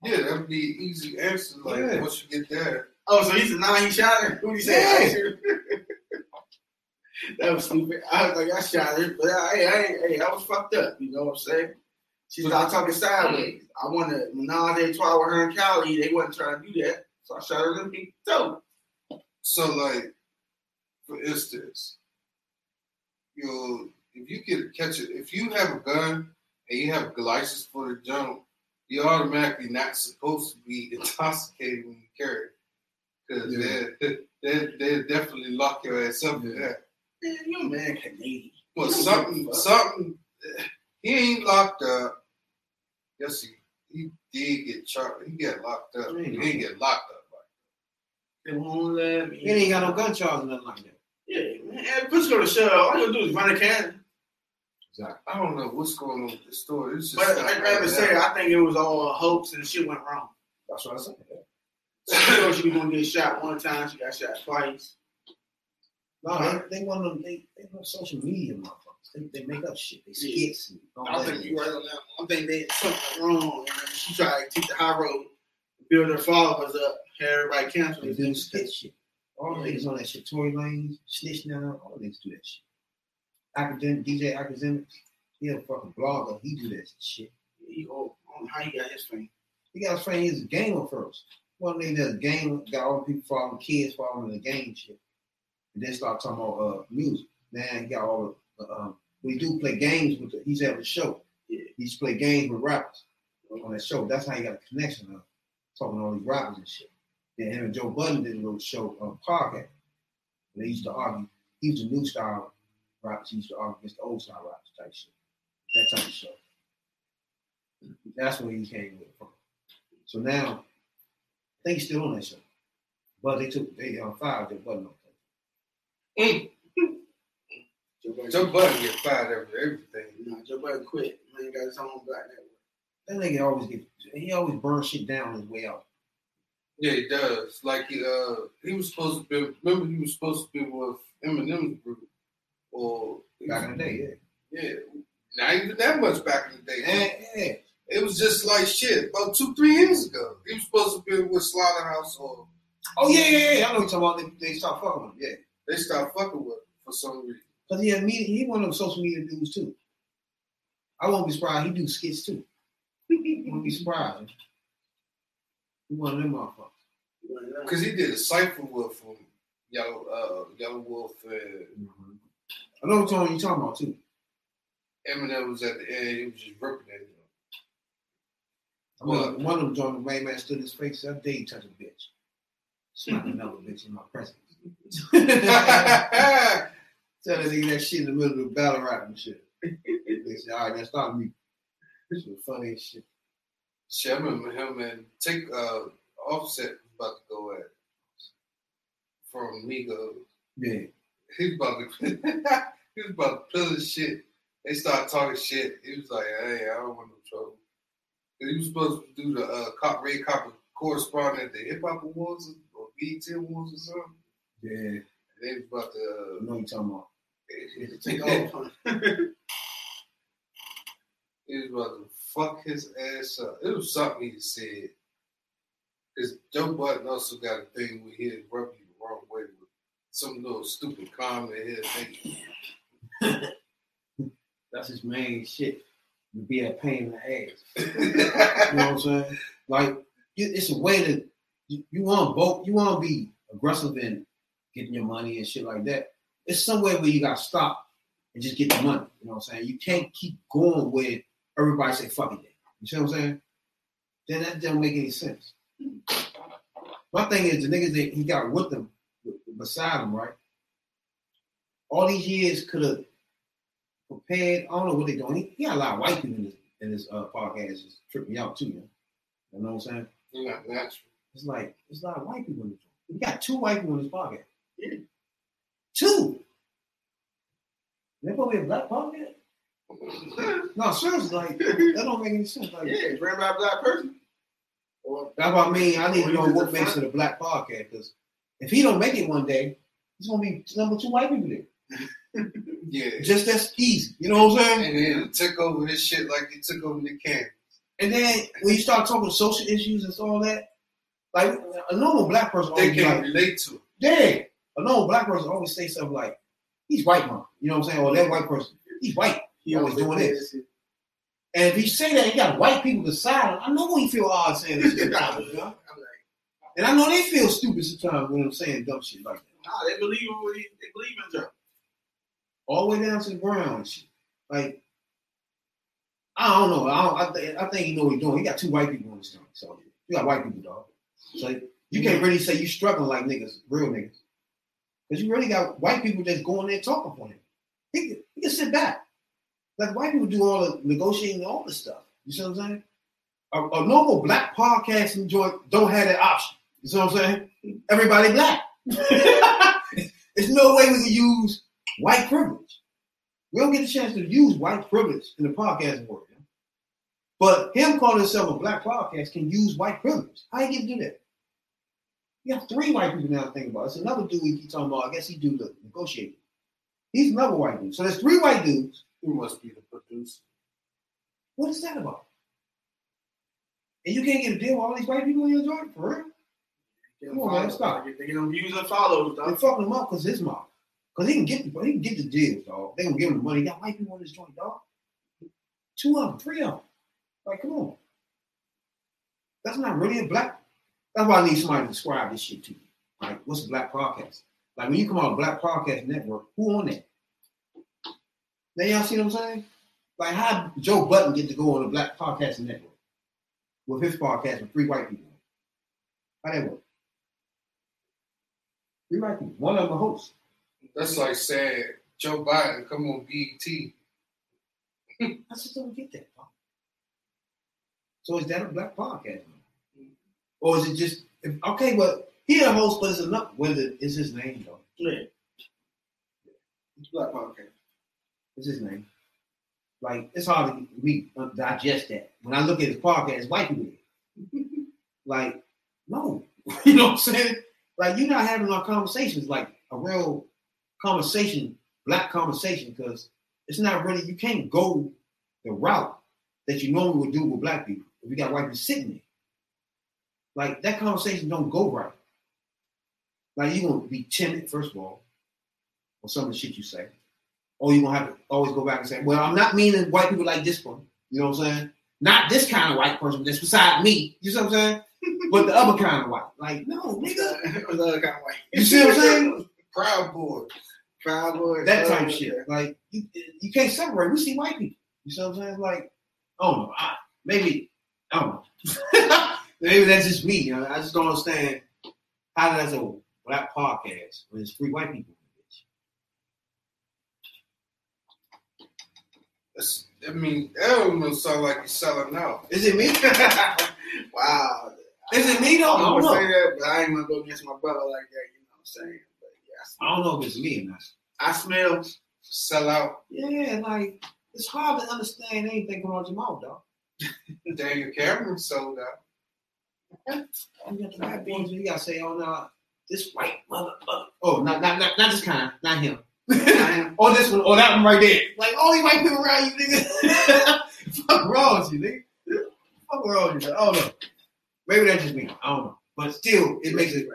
Yeah, that would be an easy answer. Like, Yeah. once you get that, Oh, so he's a nine he shot her? Who he say? Yeah. I shoot her? that was stupid. I was like, I shot her, but I, hey, I, I was fucked up. You know what I'm saying? She started talking sideways. I wanted menage a trois with her and Callie. They wasn't trying to do that, so I shot her in the toe. so like, for instance, you if you get catch it, if you have a gun and you have a license for the jump, you're automatically not supposed to be intoxicated when you carry it. Because Yeah. they they they definitely lock your ass up for that. Man, you a man Canadian. Well, something, give a fuck. something. He ain't locked up. Yes, he he did get charged. He got locked up. He didn't get locked up. They won't let me. He ain't got no gun charge or nothing like that. Yeah, man. Push go to shut all you do is run a can. Exactly. I don't know what's going on with the story. It's just But like Rabbit now. said, I think it was all hopes and shit went wrong. That's what I said. She thought she was gonna get shot one time, she got shot twice. No, they, they one of them. They they want social media motherfuckers. They, they make up shit. They skits and all I that. think you're right on that. I think they something wrong, and she tried to take the high road, build her followers up, had everybody cancel They do skit shit. All the niggas on that shit. Tory Lanez, Snitch now, all the niggas do that shit. Academic, DJ Akademiks, he a fucking blogger. He do that shit. He, I don't know how he got his fame. He got his friend, he's a gamer first. One nigga that's a gamer, got all the people following kids following the game shit. And then start talking about uh music. Man, he got all the uh, um we do play games with the, he's having a show. Yeah. He play games with rappers on that show. That's how he got a connection talking to all these rappers and shit. Then him and Joe Budden did a little show on podcast. And they used to argue. He was a new style rappers. He used to argue against the old style rappers type shit. That type of show. That's where he came with from. So now, I think he's still on that show. But they took they uh, fired Joe Budden off. Mm. Joe Budden, Joe Budden get fired after everything. Nah, Joe Budden quit. Man got his own black network. That nigga always get he always burns shit down his way out. Yeah, he does. Like he uh he was supposed to be remember he was supposed to be with Eminem's group. Or Back in the day, yeah. Not even that much back in the day. yeah. Yeah, It was just like shit about two, three years ago. He was supposed to be with Slaughterhouse or Oh yeah, yeah, yeah. I know what you're talking about. They, they stopped fucking with him. Yeah. they stopped fucking with him for some reason. Because he had media, he one of them social media dudes too. I won't be surprised. He do skits too. won't be surprised. He one of them motherfuckers. Because he did a cipher with from Yellow uh, Yelawolf and I know what song you talking about too. Eminem was at the end. He was just ripping at him. One, one of them joined the main man stood in his face. That day he touched a bitch. Smack another bitch in my presence. Tell that nigga that shit in the middle of the battle rap and shit. They said, all right, that's not me. This was funny as shit. Shit, I remember him and take uh, Offset was about to go at from Migos. Yeah. He's about to he was about to his shit. They started talking shit. He was like, "Hey, I don't want no trouble." He was supposed to do the uh, cop Ray Copper correspondent at the Hip Hop Awards or BET Awards or something. Yeah. And they was about to. Know what you talking about. Take. He was about to fuck his ass up. It was something he said. Because Joe Budden also got a thing where he'd rub you the wrong way with some little stupid comment he'll make. That's his main shit. To be a pain in the ass. you know what I'm saying? Like it's a way to you, you want both. You want to be aggressive in getting your money and shit like that. It's somewhere where you got to stop and just get the money. You know what I'm saying? You can't keep going with everybody say fuck it. You see what I'm saying? Then that doesn't make any sense. My thing is the niggas that he got with him, beside him, right? All these years could have prepared. I don't know what they're doing. He, he got a lot of white people in his, in his uh, podcast. It's tripping me out too, man. You know what I'm saying? You're not natural. It's like it's a lot of white people in the We got two white people in this podcast. Yeah. Two. They supposed to be a black podcast? no, seriously, like that don't make any sense. Like, Yeah, ran by a black person. Or That's what I mean. I need to know what makes it a black podcast. Because if he don't make it one day, it's gonna be number two white people there. Yeah. Just that's easy. You know what I'm saying? And then took over this shit like he took over the can. And then when you start talking social issues and all that, like a normal black person They can like, relate to it. yeah, a normal black person always say something like, he's white, man. You know what I'm saying? Or that white person, he's white. He always doing this. And if he say that, he got white people beside him. I know when he feel odd saying this sometimes, you know? And I know they feel stupid sometimes when I'm saying dumb shit like that. Nah, they believe in what they believe in Joe. All the way down to the ground and shit. Like, I don't know. I, don't, I, think, I think he know what he's doing. He got two white people on his joint. So you got white people, dog. So you can't really say you struggling like niggas, real niggas. Because you really got white people just going there talking for him. He, can- he can sit back. Like white people do all the negotiating all this stuff. You see what I'm saying? A, a normal black podcasting joint don't have that option. You see what I'm saying? Everybody black. There's no way we can use white privilege. We don't get a chance to use white privilege in the podcasting world. But him calling himself a black podcast can use white privilege. How you get to do that? You have three white people now to think about. it. It's another dude we keep talking about. I guess he do the negotiating. He's another white dude. So there's three white dudes. Who must be the producer. What is that about? And you can't get a deal with all these white people in your joint? For real? Come on, man, stop. They get them views and follows, They dog. fucking him up because his mouth. Because he can get the he can get the deals, dog. They gonna give him the money. He got white people on his joint, dog. Two of them, three of them. Like, come on. That's not really a black. That's why I need somebody to describe this shit to you. Like, what's a black podcast? Like when you come on a black podcast network, who on that? Now y'all see what I'm saying? Like how Joe Budden get to go on a black podcast network with his podcast with three white people? How that work? Three white people. One of them a host. That's like saying Joe Biden come on BET. I just don't get that. So is that a black podcast? Or is it just okay? But he a host, but it's enough. Whether it's his name though, Yeah. It's black podcast. it's his name. Like it's hard to me digest that. When I look at his podcast, it's white people. like no, you know what I'm saying? Like you're not having our conversations like a real conversation, black conversation, because it's not really you can't go the route that you normally would do with black people if you got white people sitting there. Like that conversation don't go right. Like you're gonna be timid, first of all. or some of the shit you say. Or you're gonna have to always go back and say, Well, I'm not meaning white people like this one. You know what I'm saying? Not this kind of white person that's beside me. You see what I'm saying? but the other kind of white. Like, no, nigga. the other kind of white. You see what I'm saying? Proud boy. Proud boy. that type uh, of shit. Like you, you can't separate. We see white people. You see what I'm saying? Like, oh, I, maybe I don't know. maybe that's just me. You know? I just don't understand how that's a black podcast when it's three white people. That's, I mean, that almost sound like you're selling out. Is it me? wow. Is it me though? I I'm don't gonna say know. that, but I ain't gonna go against my brother like that. You know what I'm saying? But yeah, I don't know if it's me or not. I smell. Sell out. Yeah, like it's hard to understand anything coming out your mouth, dog. Daniel Cameron sold out. You got the white boys, you gotta say, oh no, this white motherfucker. Oh, not not not, not this kind, not him. or oh, this one, or that one right there. Like all these white people around you, nigga. Fuck wrong with you, nigga. Fuck wrong with you. I don't know. Maybe that's just me. I don't know. But still, it makes it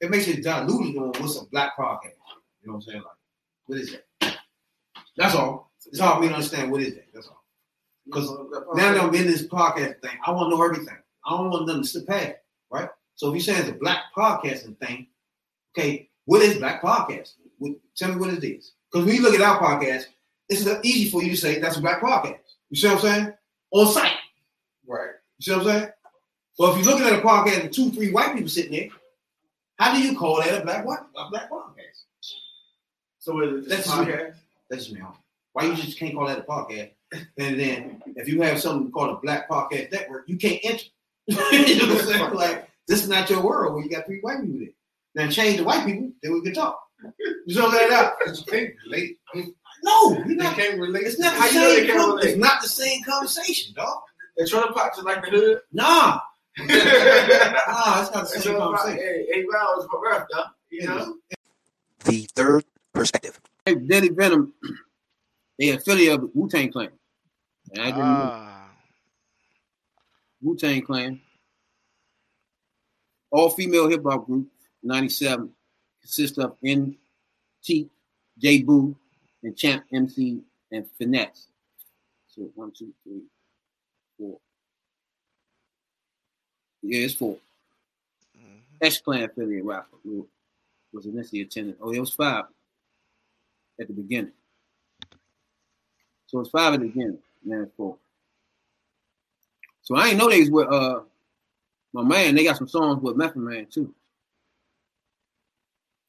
it makes it diluted on what's a black podcast. You know what I'm saying? Like, what is that? That's all. It's hard for me to understand what is that. That's all. Because now that I'm in this podcast thing, I want to know everything. I don't want nothing to slip past, right? So if you're saying it's a black podcasting thing, okay, what is black podcasting? What, tell me what it is. Because when you look at our podcast, it's easy for you to say that's a black podcast. You see what I'm saying? On site. Right. You see what I'm saying? But if you're looking at a podcast with two, three white people sitting there, how do you call that a black white a black podcast? So is it That's just just me. podcast? That's just me. Why you just can't call that a podcast? And then if you have something called a black podcast network, you can't enter. you know what I'm saying? Like this is not your world where you got three white people there. Now change the white people, then we can talk. You know what I'm saying? You can't relate. No, you're not. can't relate. It's not the How you know same. can't relate? It's not the same conversation, dog. The trailer parks are like the hood. Nah, hey, nah, it's not the same trailer park, conversation. hey, eight hours for rough, though. You know? The third perspective. Hey, Deadly Venom, they affiliate of Wu Tang Clan. And I didn't know. Ah. Wu Tang Clan, all female hip hop group, 97, consists of NT, J Boo, and Champ MC and Finesse. So one, two, three, four. Yeah, it's four. mhm. X Clan affiliate rapper who was initially attended. Oh, it was five at the beginning. So it's five at the beginning, now it's four. So I ain't know they was with uh my man. They got some songs with Method Man too.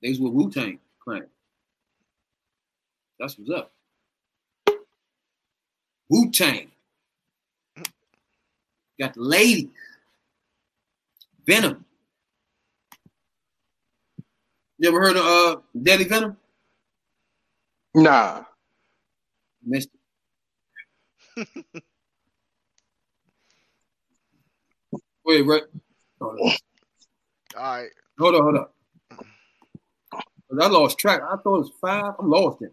They was with Wu Tang Clan. That's what's up. Wu Tang. Got the ladies. Venom. You ever heard of uh Deadly Venom? Nah. Missed it. Wait, right. All right. hold on. Hold on. I lost track. I thought it was five. I'm lost in.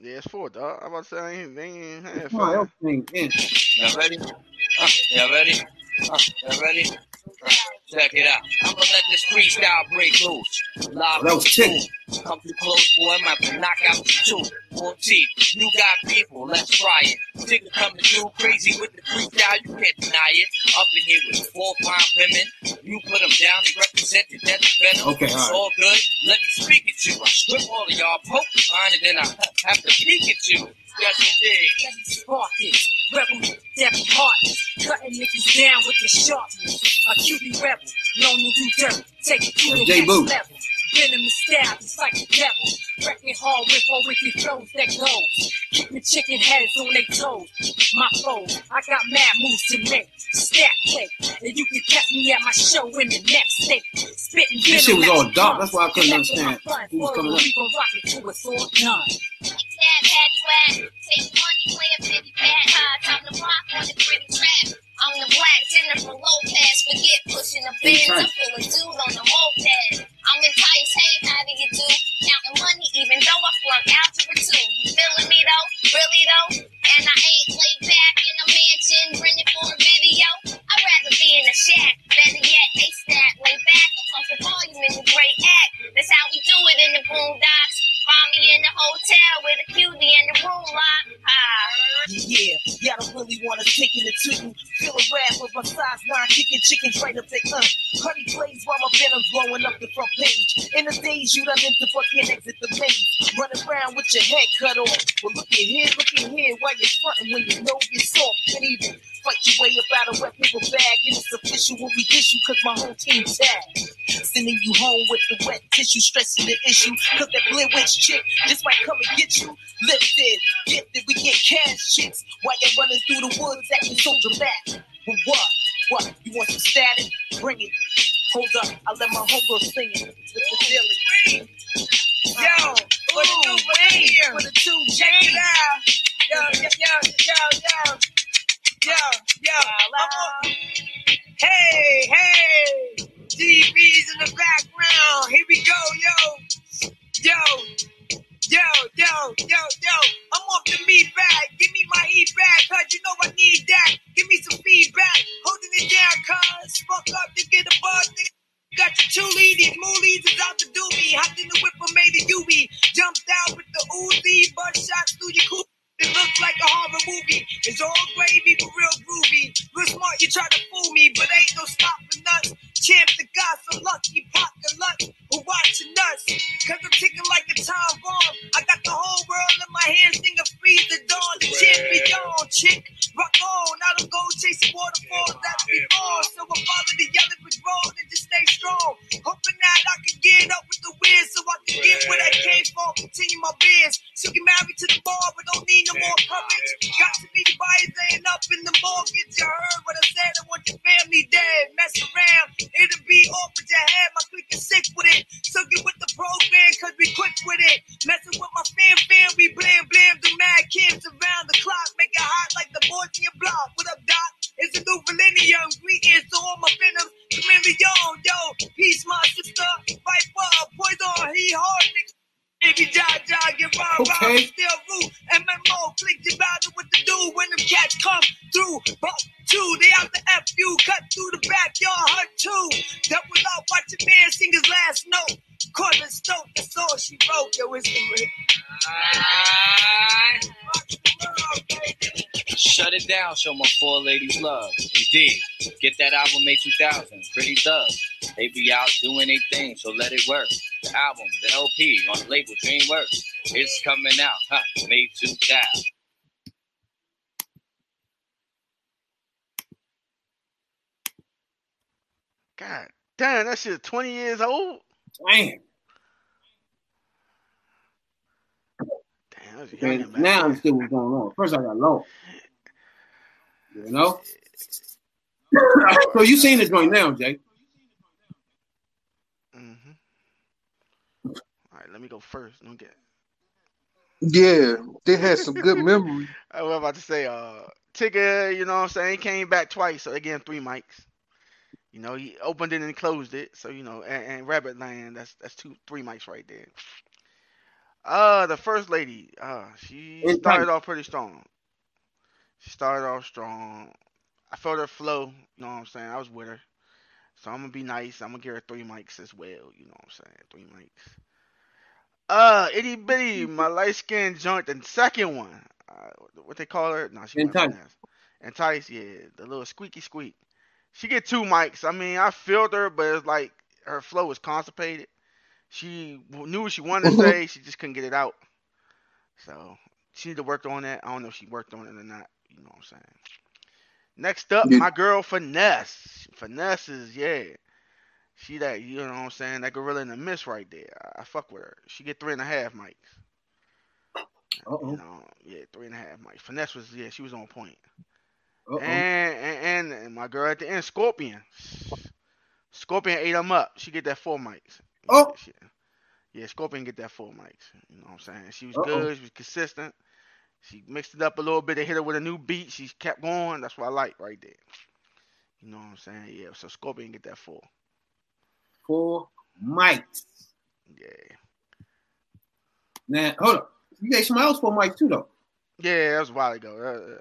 Yeah, it's four, dog. I'm about to say I ain't, they ain't had five. Y'all ready? Uh, y'all ready? Uh, y'all ready? Uh, check it out. I'm gonna let this freestyle break loose. Live That was tick. Come too close, boy, I'm about to knock out the two. Teeth. You got people, let's try it. Nigga coming through crazy with the freestyle, you can't deny it. Up in here with four fine women. You put them down, they represent the death of venom. Okay, all It's right. all good. Let me speak at you. I strip all of y'all, poke the line, and then I have to peek at you. Yes, indeed. Let me spark this. Rebel, devil heartless. Cutting niggas down with the sharpness. A QB rebel, known to dirt. Take it to uh, the J. next level. Venomous style, it's like the devil. Wrecking hard with or wicked flows that goes. Keeping chicken heads on their toes. My foes, I got mad moves to make. Stack cake. And you can catch me at my show in the next state. Spitting This shit was all dark. That's why I couldn't understand who was coming up. We gon' rock it till it's all done. That patty whack, take money, playing 50 fat high, time to rock on the pretty trap. I'm the black Jennifer Lopez, forget pushing the Benz, I feel a dude on the moped. I'm enticed, hey, how do you do? Counting money even though I flunk algebra 2. You feeling me though? Really though? And I ain't laid back in a mansion, renting for a video. I'd rather be in a shack, better yet, they stack, lay back, pump the volume in the great act. That's how we do it in the boondocks. Find me in the hotel with a cutie in the room lock. Ah. Yeah, y'all don't really want to take it to you. Feel a rap with my size nine, kicking chickens right up the cunt. Honey plays while my venom's blowing up the front page. In the days you done into fucking exit the maze. Running around with your head cut off. Well, look at here, look at here, why you frontin' when you know you're soft and even fight your way up out of wet paper bag. And it's official when we dish you, cause my whole team tagged. Sending you home with the wet tissue, stressing the issue. Cause that blend witch chick just might come and get you. Lifted, gifted, we get cash chicks. While you're running through the woods acting so dramatic. But what? What? You want some static? Bring it. Hold up, I let my homegirl sing it. With the feeling. Yo, what you do here? For the two, check it out. Yo, yo, yo, yo, yo. Yo, yo, I'm on. Hey, hey. DB's in the background. Here we go, yo. Yo, yo, yo, yo, yo. I'm off the meat bag. Give me my heat back, cause you know I need that. Give me some feedback. Holding it down, cuz. Fuck up to get a buzz, nigga. Got your two these moolies is out to do me. Hopped in the whip and made a Ubi. Jumped out with the Uzi, butt shots through your cool. Like a horror movie. It's all gravy, but real groovy. Real smart, you try to fool me, but ain't no stopping us. Champ the God, so lucky, pop the luck. Who watching us? Cause I'm ticking like a time bomb. I got the whole world in my hands, sing free the dawn. The champion, chick. Rock on, I don't go chasing waterfalls, that that's before. So I follow the yellow brick road and just stay strong. Hoping that I can get up with the wind so I can get where I came from. Continue my biz. So get married to the bar, but don't need no more coverage. Got to be the buyers ain't up in the mortgage. You heard what I said, I want your family dead. Mess around, it'll be off with your head. My clique is sick with it. So get with the program, cause we quick with it. Messing with my fam fam, we blam blam, do mad kids around the clock. Make it hot like the boys in your block. What up, Doc? It's a new millennium. Greetings to all my venom. Chameleon, yo. Peace, my sister. Fight for poison, he hard, nigga. If you die, die, get robbed, robbed, Okay. still root. MMO, click your battle with the dude when them cats come through. But two, they out the F you, cut through the backyard, hurt two. Double out, watch a man sing his last note. Corner stone, that's all she wrote. Yo, it's the Shut it down, show my four ladies love. Indeed, get that album made 2000. Pretty thugs, they be out doing their thing, so let it work. The album, the LP on the label DreamWorks, it's coming out, huh? May 2000. God damn, that shit 20 years old. Damn. Damn, that was Okay, young back now I then. understand what's going on. First, I got lost. You know? so you seen the joint now, Jay? Mm-hmm. All right, let me go first. Don't get. Yeah, they had some good memory. I was about to say, uh, Tigger, you know what I'm saying, he came back twice, so they gave him three mics. You know, he opened it and closed it, so you know, and, and Rabbit Land, that's that's two, three mics right there. Uh, the first lady, uh, she started off pretty strong. She started off strong. I felt her flow. You know what I'm saying? I was with her, so I'm gonna be nice. I'm gonna give her three mics as well. You know what I'm saying? Three mics. Uh, itty bitty, my light skinned joint, the second one. Uh, what they call her? No, she N-Tyce. N-Tyce. Yeah, the little squeaky squeak. She get two mics. I mean, I felt her, but it's like her flow was constipated. She knew what she wanted to say, she just couldn't get it out. So she need to work on that. I don't know if she worked on it or not. You know what I'm saying? Next up, Yeah. my girl Finesse. Finesse is yeah. She that you know what I'm saying? That gorilla in the mist right there. I, I fuck with her. She get three and a half mics. Uh-oh. You know, yeah, three and a half mics. Finesse was yeah, she was on point. And, and and my girl at the end, Scorpion. Scorpion ate them up. She get that four mics. Oh. She- yeah, Scorpion get that four mics. You know what I'm saying? She was Uh-oh. good. She was consistent. She mixed it up a little bit. They hit her with a new beat. She kept going. That's what I like right there. You know what I'm saying? Yeah. So Scorpion get that four. Four mics. Yeah. Now, hold up. You gave somebody else four mics too, though. Yeah, that was a while ago.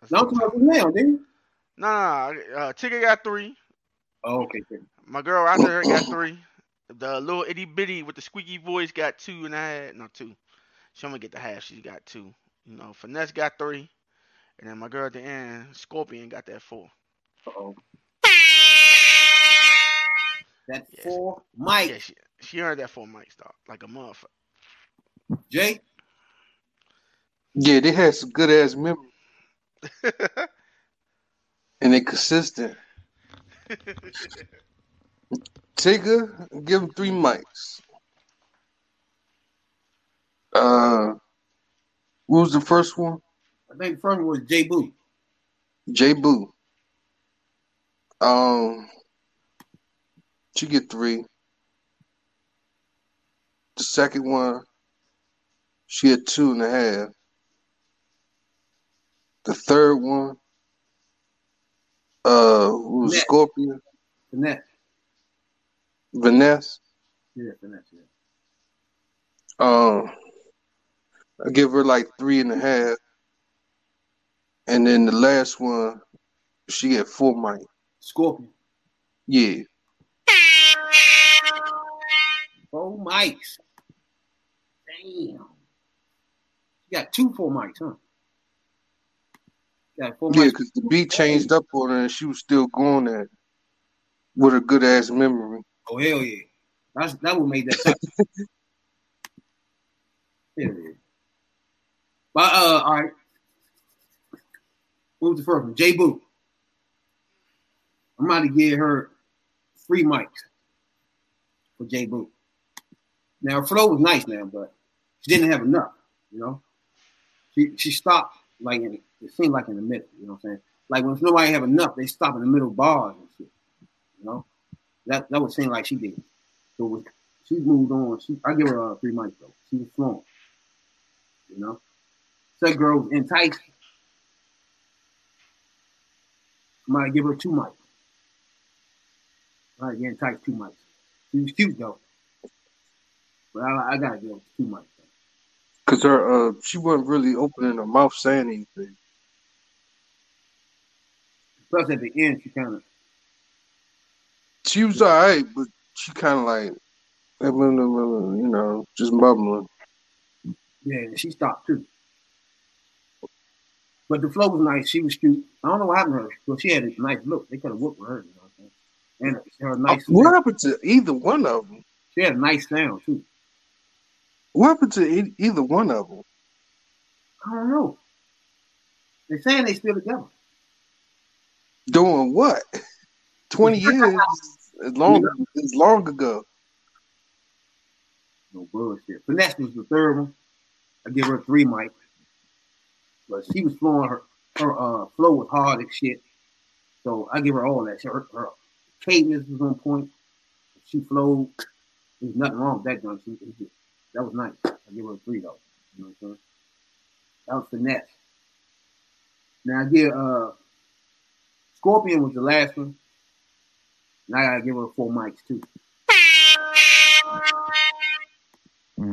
That's No, talking about now, didn't? No, no, no. Uh, Tigger got three. Oh, okay. My girl out there got three. The little itty bitty with the squeaky voice got two and a half. No, two. She only get the half. She got two. You know, finesse got three, And then my girl at the end, Scorpion, got that four. Uh-oh. That four Mike. Yeah, she, she earned that four mics, dog. Like a motherfucker. Jay. Yeah, they had some good ass memory. and they consistent. Tigger, give him three mics. Uh, what was the first one? I think the first one was J Boo. J Boo. Um, she get three. The second one, she had two and a half. The third one, uh, who was Finesse. Scorpion? Finesse. Vanessa. Yeah, Vanessa. Yeah. Um, I give her like three and a half, and then the last one, she had four mic. Scorpion. Yeah, Four mics. Damn. You got two four mics, huh? Got four yeah, because the beat changed up on her, and she was still going at it with a good ass memory. Oh hell yeah. That's that would make that hell yeah. But uh all right. What was the first one? J Boo. I'm about to give her three mics for J Boo. Now her flow was nice now, but she didn't have enough, you know. She she stopped like in it seemed like in the middle, you know what I'm saying? Like when nobody have enough, they stop in the middle bars and shit. You know? That that would seem like she did. So she moved on. She I give her uh, three mics though. She was flowing. You know? That girl was enticed. Might give her two mics. I might get enticed two mics. She was cute though. But I, I gotta give her two mics. Cause her, uh, she wasn't really opening her mouth saying anything. Plus at the end she kinda She was alright, but she kind of like, you know, just mumbling. Yeah, she stopped too. But the flow was nice. She was cute. I don't know what happened to her. Well, she had a nice look. They could have worked with her. You know what I'm saying? And her uh, nice. What happened to either one of them? She had a nice sound too. What happened to e- either one of them? I don't know. They're saying they still together. Doing what? Twenty years is long. Is long ago. No bullshit. Finesse was the third one. I give her three mics. But she was flowing her her uh, flow was hard as shit. So I give her all that. Her, her cadence was on point. She flowed. There's nothing wrong with that joint. She, just- that was nice. I give her a three though. You know what I'm saying? That was finesse. Now I give uh Scorpion was the last one. Now I gotta give her four mics too.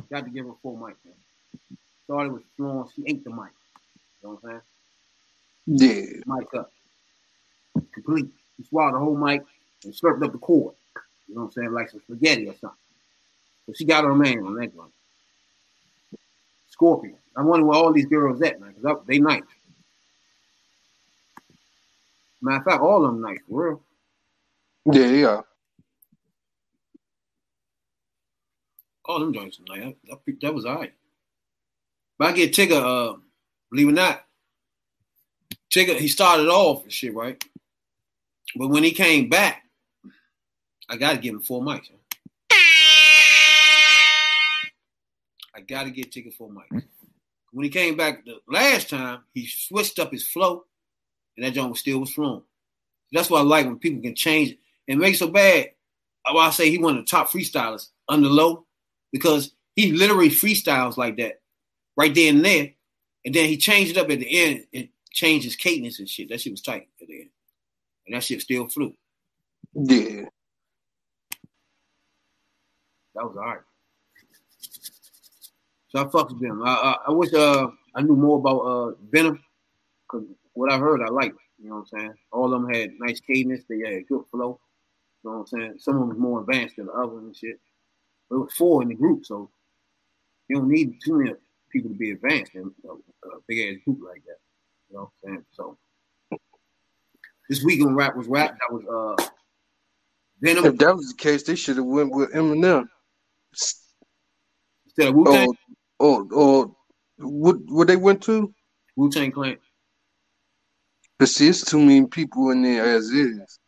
Got to give her four mics. Man. Started with flowing. She ate the mic. You know what I'm saying? Yeah. Mic up. Complete. She swallowed the whole mic and slurped up the cord. You know what I'm saying? Like some spaghetti or something. So she got her man on that one. Scorpion. I wonder where all these girls at, man, because they nice. Matter of fact, all of them nice, for real. Yeah, yeah. All them joints are nice. That, that, that was all right. But I get Tigger, uh, believe it or not, Tigger, he started off and shit, right? But when he came back, I got to give him four mics. man. I got to get Tigger four mics. When he came back the last time, he switched up his flow, and that joint was still was flowing. That's what I like when people can change and make it so bad. I say he one of the top freestylers under low because he literally freestyles like that right there and there, and then he changed it up at the end and changed his cadence and shit. That shit was tight at the end, and that shit still flew. Yeah. That was alright. So I fucked with them. I, I, I wish uh I knew more about uh Venom because what I heard I liked. You know what I'm saying? All of them had nice cadence. They had good flow. You know what I'm saying? Some of them was more advanced than the others and shit. But it was four in the group, so you don't need too many people to be advanced in a, a big ass group like that. You know what I'm saying? So this week on rap was rap. That was uh Venom If that was the case, they should have went with Eminem. instead of Wu Tang. Or, or, or what? What they went to? Wu Tang Clan. But see, it's too many people in there as is.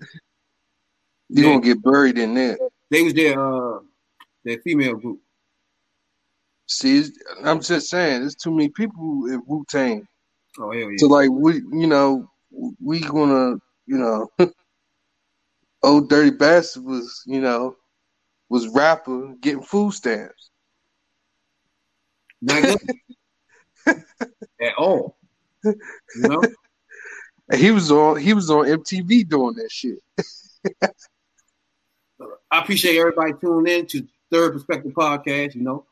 You Yeah. gonna get buried in there. They was their uh their female group. See, I'm just saying, there's too many people in Wu Tang. Oh hell yeah. So like we, you know, we gonna, you know, old dirty bastard was, you know, was rapper getting food stamps. Not good at all. You know? And he was on, he was on MTV doing that shit. I appreciate everybody tuning in to Third Perspective Podcast. You know,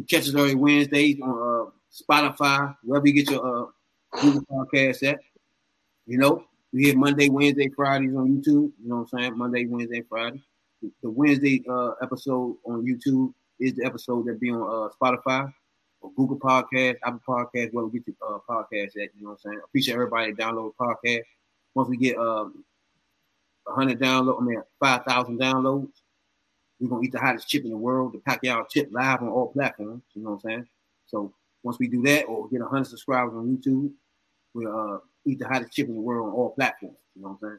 you catch us every Wednesdays on uh, Spotify, wherever you get your uh, Google Podcast at. You know, we hit Monday, Wednesday, Fridays on YouTube. You know what I'm saying? Monday, Wednesday, Friday. The, Wednesday uh, episode on YouTube is the episode that be on uh, Spotify or Google Podcast, Apple Podcast, wherever you get your uh, podcast at. You know what I'm saying? Appreciate everybody that download podcast. Once we get um, 100 download, I mean 5,000 downloads. We're gonna eat the hottest chip in the world, the Pacquiao chip, live on all platforms. You know what I'm saying? So once we do that, or get 100 subscribers on YouTube, we'll uh, eat the hottest chip in the world on all platforms. You know what I'm saying?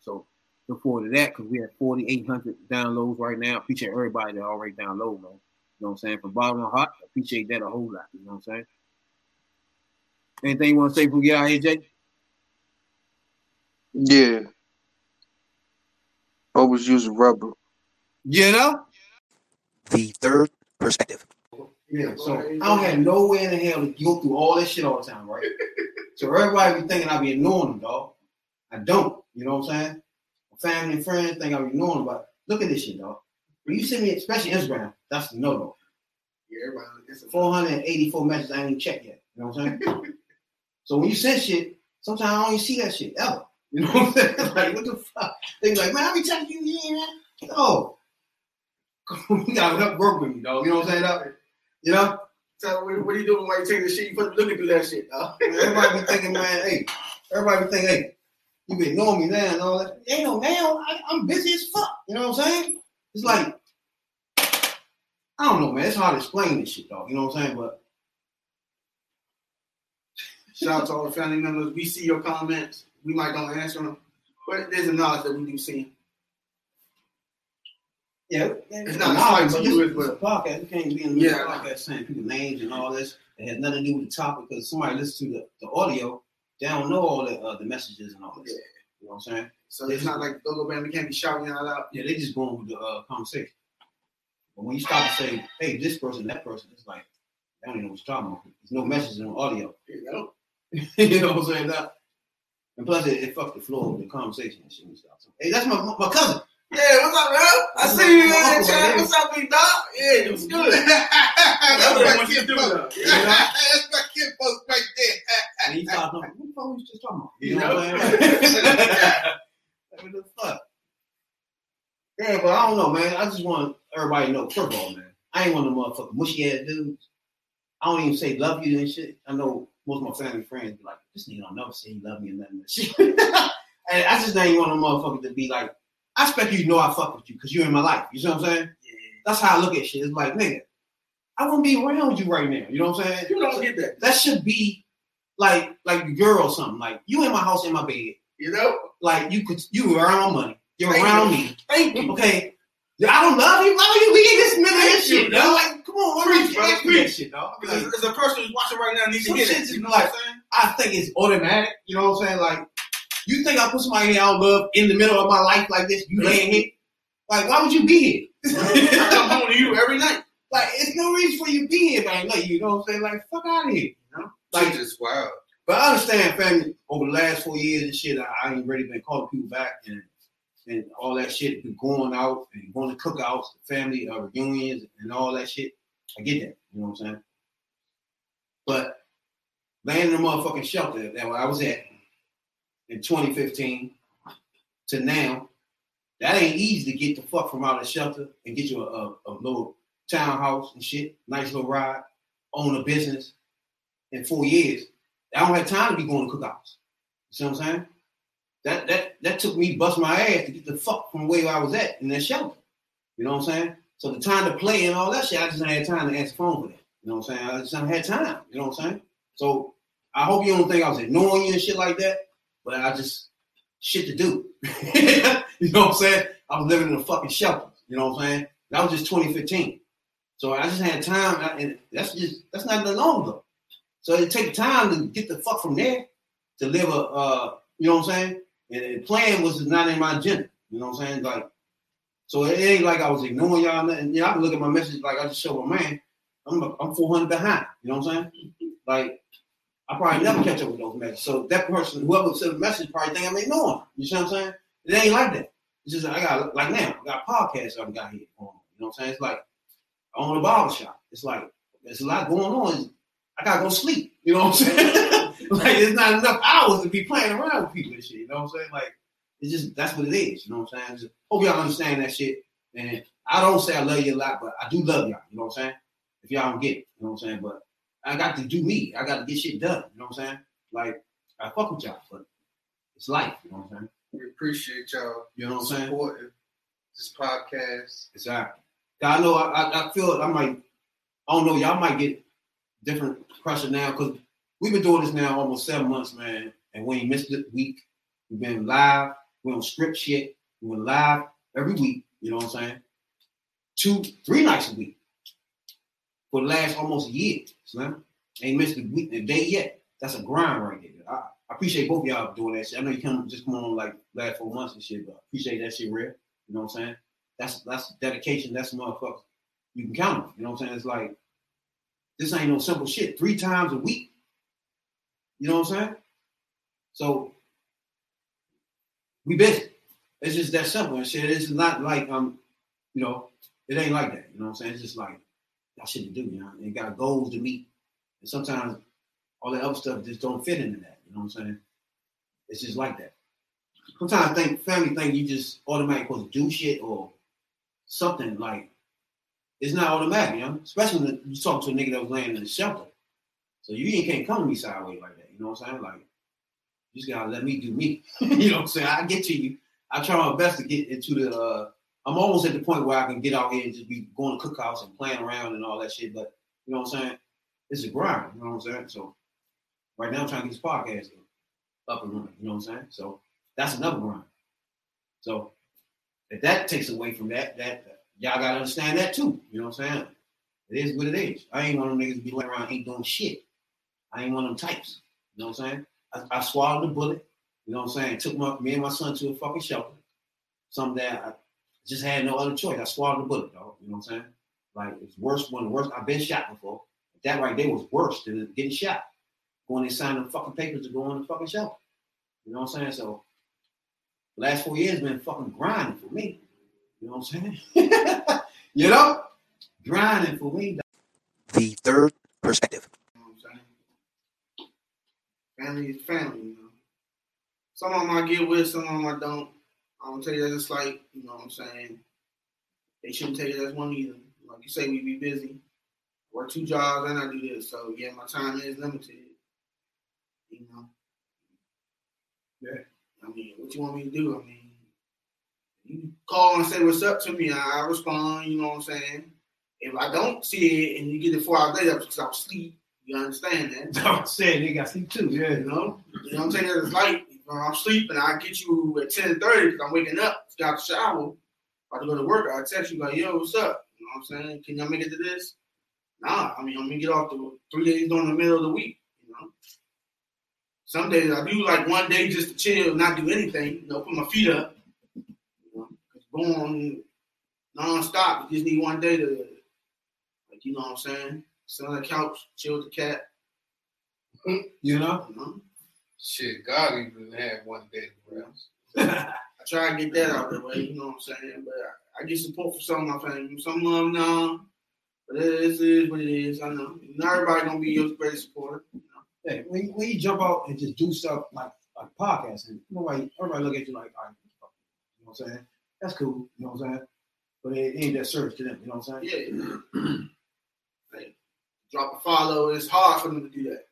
So look forward to that because we have 4,800 downloads right now. Appreciate everybody that already download, man. You know what I'm saying? From bottom of heart, appreciate that a whole lot. You know what I'm saying? Anything you want to say before we get out here, Jay? Yeah. Always use rubber. You know? The third perspective. Yeah, so I don't have nowhere in the hell to go through all this shit all the time, right? so everybody be thinking I be ignoring them, dog. I don't. You know what I'm saying? My family and friends think I be ignoring them, but look at this shit, dog. When you send me, especially Instagram, that's the no no. Yeah, everybody. It's 484 messages I ain't even checked yet. You know what I'm saying? so when you send shit, sometimes I don't even see that shit ever. You know what I'm saying? like, what the fuck? They be like, man, I be checking you, yeah, man. No. you gotta work with me, dog. You know what I'm saying? dog? You know? So what, are you doing while you taking the shit? You put looking through that shit, dog. Everybody be thinking, man, hey, everybody be thinking, hey, you be ignoring me now and all that. Ain't no man, I, I'm busy as fuck. You know what I'm saying? It's like, I don't know, man. It's hard to explain this shit, dog. You know what I'm saying? But Shout out to all the family members. We see your comments. We might don't answer them, but there's a knowledge that we do see. Yeah, It's not nah, as but like this you is is, a but podcast. You can't be in the middle Yeah. of the podcast saying people names and all this. It has nothing to do with the topic because somebody listens to the, the audio, they don't know all the uh, the messages and all this. Yeah. You know what I'm saying? so it's not like Dogo Band. We can't be shouting out loud. Yeah, they just going with the uh, conversation. But when you start to say, hey, this person, that person, it's like, I don't even know what you're talking about. There's no message on audio. You know? you know what I'm saying? That, and plus, it, it fucked the flow of the conversation and shit and stuff. So, hey, that's my, my cousin. Yeah, what's up, man? I see you in there, chat. What's up, big dog? Yeah, it was good. That's my kid do. That's my kid folks right there. And he started talking, what the fuck was you just talking about? You, You know, know? what I'm saying? The fuck? Yeah, but I don't know, man. I just want everybody to know, first of all, man, I ain't one of them motherfucking mushy ass dudes. I don't even say love you and shit. I know most of my family friends be like, this nigga don't never say he love me and nothing. shit. and I just ain't one of them motherfuckers to be like, I expect you to know I fuck with you because you're in my life. You see what I'm saying? Yeah. That's how I look at shit. It's like, nigga, I wouldn't be around you right now. You know what I'm saying? You don't get that. That should be like like girl or something. Like you in my house in my bed. You know? Like you could you around my money. You're Thank around you. me. Thank you. Okay. I don't love you. Why you be in this middle of Thank this you, shit, dog. Like, come on, Preach, you bro, preach. shit, dog? Because Like, as a person who's watching right now needs to some hear shit that. just You know what I'm saying? I think it's automatic. You know what I'm saying? Like, you think I put somebody I don't love in the middle of my life like this? You laying here? Like, why would you be here? I come home to you every night. Like, it's no reason for you to be here, man. Like, you know what I'm saying? Like, fuck out of here. You know? Like, just wow. But I understand, family, over the last four years and shit, I, I ain't really been calling people back and and all that shit, been going out and going to cookouts, family uh, reunions, and all that shit. I get that, you know what I'm saying? But laying in the motherfucking shelter that I was at in 2015 to now, that ain't easy to get the fuck from out of shelter and get you a, a, a little townhouse and shit, nice little ride, own a business in four years I don't have time to be going to cookouts. You see what I'm saying? That that that took me bust my ass to get the fuck from where I was at in that shelter. You know what I'm saying? So the time to play and all that shit, I just ain't had time to answer phone for that. You know what I'm saying? I just haven't had time. You know what I'm saying? So I hope you don't think I was ignoring you and shit like that, but I just shit to do. you know what I'm saying? I was living in a fucking shelter. You know what I'm saying? That was just 2015. So I just had time, and that's just that's not that long ago. So it take time to get the fuck from there to live a, uh, you know what I'm saying? And, and playing was not in my agenda. You know what I'm saying? Like, so it ain't like I was ignoring y'all. And I can look at my message like I just showed my man. I'm I'm 400 behind. You know what I'm saying? Like, I probably never catch up with those messages. So that person, whoever sent the message, probably think I'm ignoring. You see what I'm saying? It ain't like that. It's just I got like now, I got podcasts I've got here. On. You know what I'm saying? It's like I own a barber shop. It's like there's a lot going on. I gotta go sleep. You know what I'm saying? like it's not enough hours to be playing around with people and shit. You know what I'm saying? Like it's just that's what it is. You know what I'm saying? Just hope y'all understand that shit. And I don't say I love you a lot, but I do love y'all. You know what I'm saying? If y'all don't get it, you know what I'm saying? But I got to do me. I got to get shit done. You know what I'm saying? Like I fuck with y'all, but it's life. You know what I'm saying? We appreciate y'all. You know what I'm saying? Supporting this podcast. Exactly. I know. I, I, I feel I might. I don't know. Y'all might get different pressure now because we've been doing this now almost seven months, man. And we ain't missed a week. We've been live. We don't script shit. We went live every week. You know what I'm saying? Two, three nights a week for the last almost year. Slim ain't missed a week, a day yet. That's a grind right there. I, I appreciate both y'all doing that shit. I know you come just come on like last four months and shit, but I appreciate that shit real. You know what I'm saying? That's that's dedication. That's motherfuckers you can count on. You know what I'm saying? It's like this ain't no simple shit. Three times a week. You know what I'm saying? So we busy. It's just that simple and shit. It's not like um, you know, it ain't like that. You know what I'm saying? It's just like shit to do, you know. And got goals to meet. And sometimes all that other stuff just don't fit into that. You know what I'm saying? It's just like that. Sometimes I think family think you just automatically supposed to do shit or something like it's not automatic, you know. Especially when you talk to a nigga that was laying in the shelter. So you ain't can't come to me sideways like that. You know what I'm saying? Like you just gotta let me do me. you know what I'm saying? I get to you. I try my best to get into the. uh I'm almost at the point where I can get out here and just be going to cookouts and playing around and all that shit. But you know what I'm saying? It's a grind. You know what I'm saying? So right now I'm trying to get this podcast up and running. You know what I'm saying? So that's another grind. So if that takes away from that, that y'all gotta understand that too. You know what I'm saying? It is what it is. I ain't one of them niggas be laying around ain't doing shit. I ain't one of them types. You know what I'm saying? I, I swallowed the bullet. You know what I'm saying? Took my me and my son to a fucking shelter. Something that I just had no other choice. I swallowed the bullet, dog. You know what I'm saying? Like it's worse one of the worst. I've been shot before. That right there was worse than getting shot. Going and signing the fucking papers to go in the fucking shelter. You know what I'm saying? So the last four years been fucking grinding for me. You know what I'm saying? you know? Grinding for me. The third perspective. You know what I'm saying? Family is family, you know. Some of them I get with, some of them I don't. I don't tell you that it's like, you know what I'm saying? They shouldn't tell you that's one either. Like you say, we be busy. Work two jobs and I do this. So yeah, my time is limited. You know. Yeah. I mean, what you want me to do? I mean, you call and say what's up to me, I respond, you know what I'm saying? If I don't see it and you get it four hours later because I'm asleep, you understand that. I'm saying they got sleep too, yeah. You know? You know what I'm saying? It's like I'm sleeping, I get you at 10 30 because I'm waking up, got the shower, about to go to work, I text you like, yo, what's up? You know what I'm saying? Can y'all make it to this? Nah, I mean, I'm gonna get off the three days during the middle of the week, you know. Some days I do like one day just to chill, not do anything, you know, put my feet up. You know, going non-stop, you just need one day to, like, you know what I'm saying? Sit on the couch, chill with the cat. You know? You know? Shit, God even had one day to rest. I try to get that out of the way, you know what I'm saying? But I, I get support from some of my family. Some of them, no. But it is, what it is. I know. Not everybody gonna be your greatest supporter. You know? Hey, when, you- when you jump out and just do stuff like like podcasting, nobody everybody look at you like, all right, you know what I'm saying? That's cool, you know what I'm saying? But it ain't that service to them, you know what I'm saying? Yeah. like, drop a follow. It's hard for them to do that.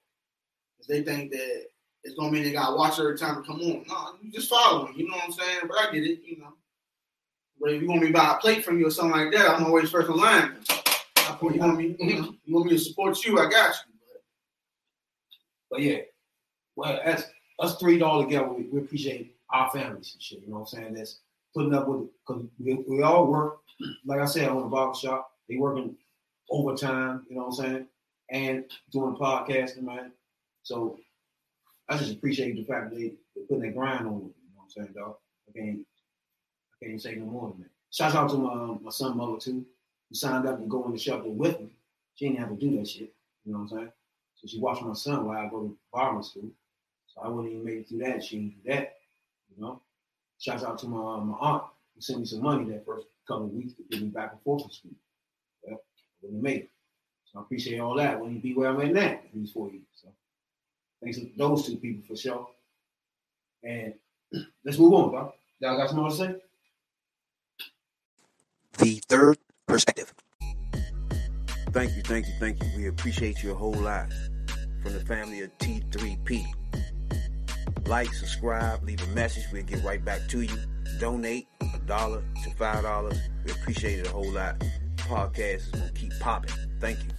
'Cause they think that it's gonna mean they gotta watch every time it come on. No, you just follow them. You know what I'm saying? But I get it. You know. But if you want me to buy a plate from you or something like that, I'm always first in line. I put, You want me? You, know, you want me to support you? I got you. But yeah, well, as us three all together, we, we appreciate our families and shit. You know what I'm saying? That's putting up with it because we, we all work. Like I said, on the barber shop, they working overtime. You know what I'm saying? And doing podcasting, man. So I just appreciate the fact that they putting their grind on it. You know what I'm saying, dog? I can't, I can't say no more than that. Shout out to my my son mother too, who signed up to go in the shelter with me. She didn't have to do that shit. You know what I'm saying? So she watched my son while I go to barber school. So I wouldn't even make it through that. She didn't do that. You know. Shout out to my my aunt who sent me some money that first couple of weeks to get me back and forth to school. Yeah, I wouldn't have made it. So I appreciate all that. Wouldn't be where I'm at now in these four years. So thanks to those two people for sure. And let's move on, bro. Y'all got something more to say? The third perspective. Thank you, thank you, thank you. We appreciate you a whole lot. From the family of T3P. Like, subscribe, leave a message. We'll get right back to you. Donate a dollar to five dollars. We appreciate it a whole lot. Podcast is gonna keep popping. Thank you.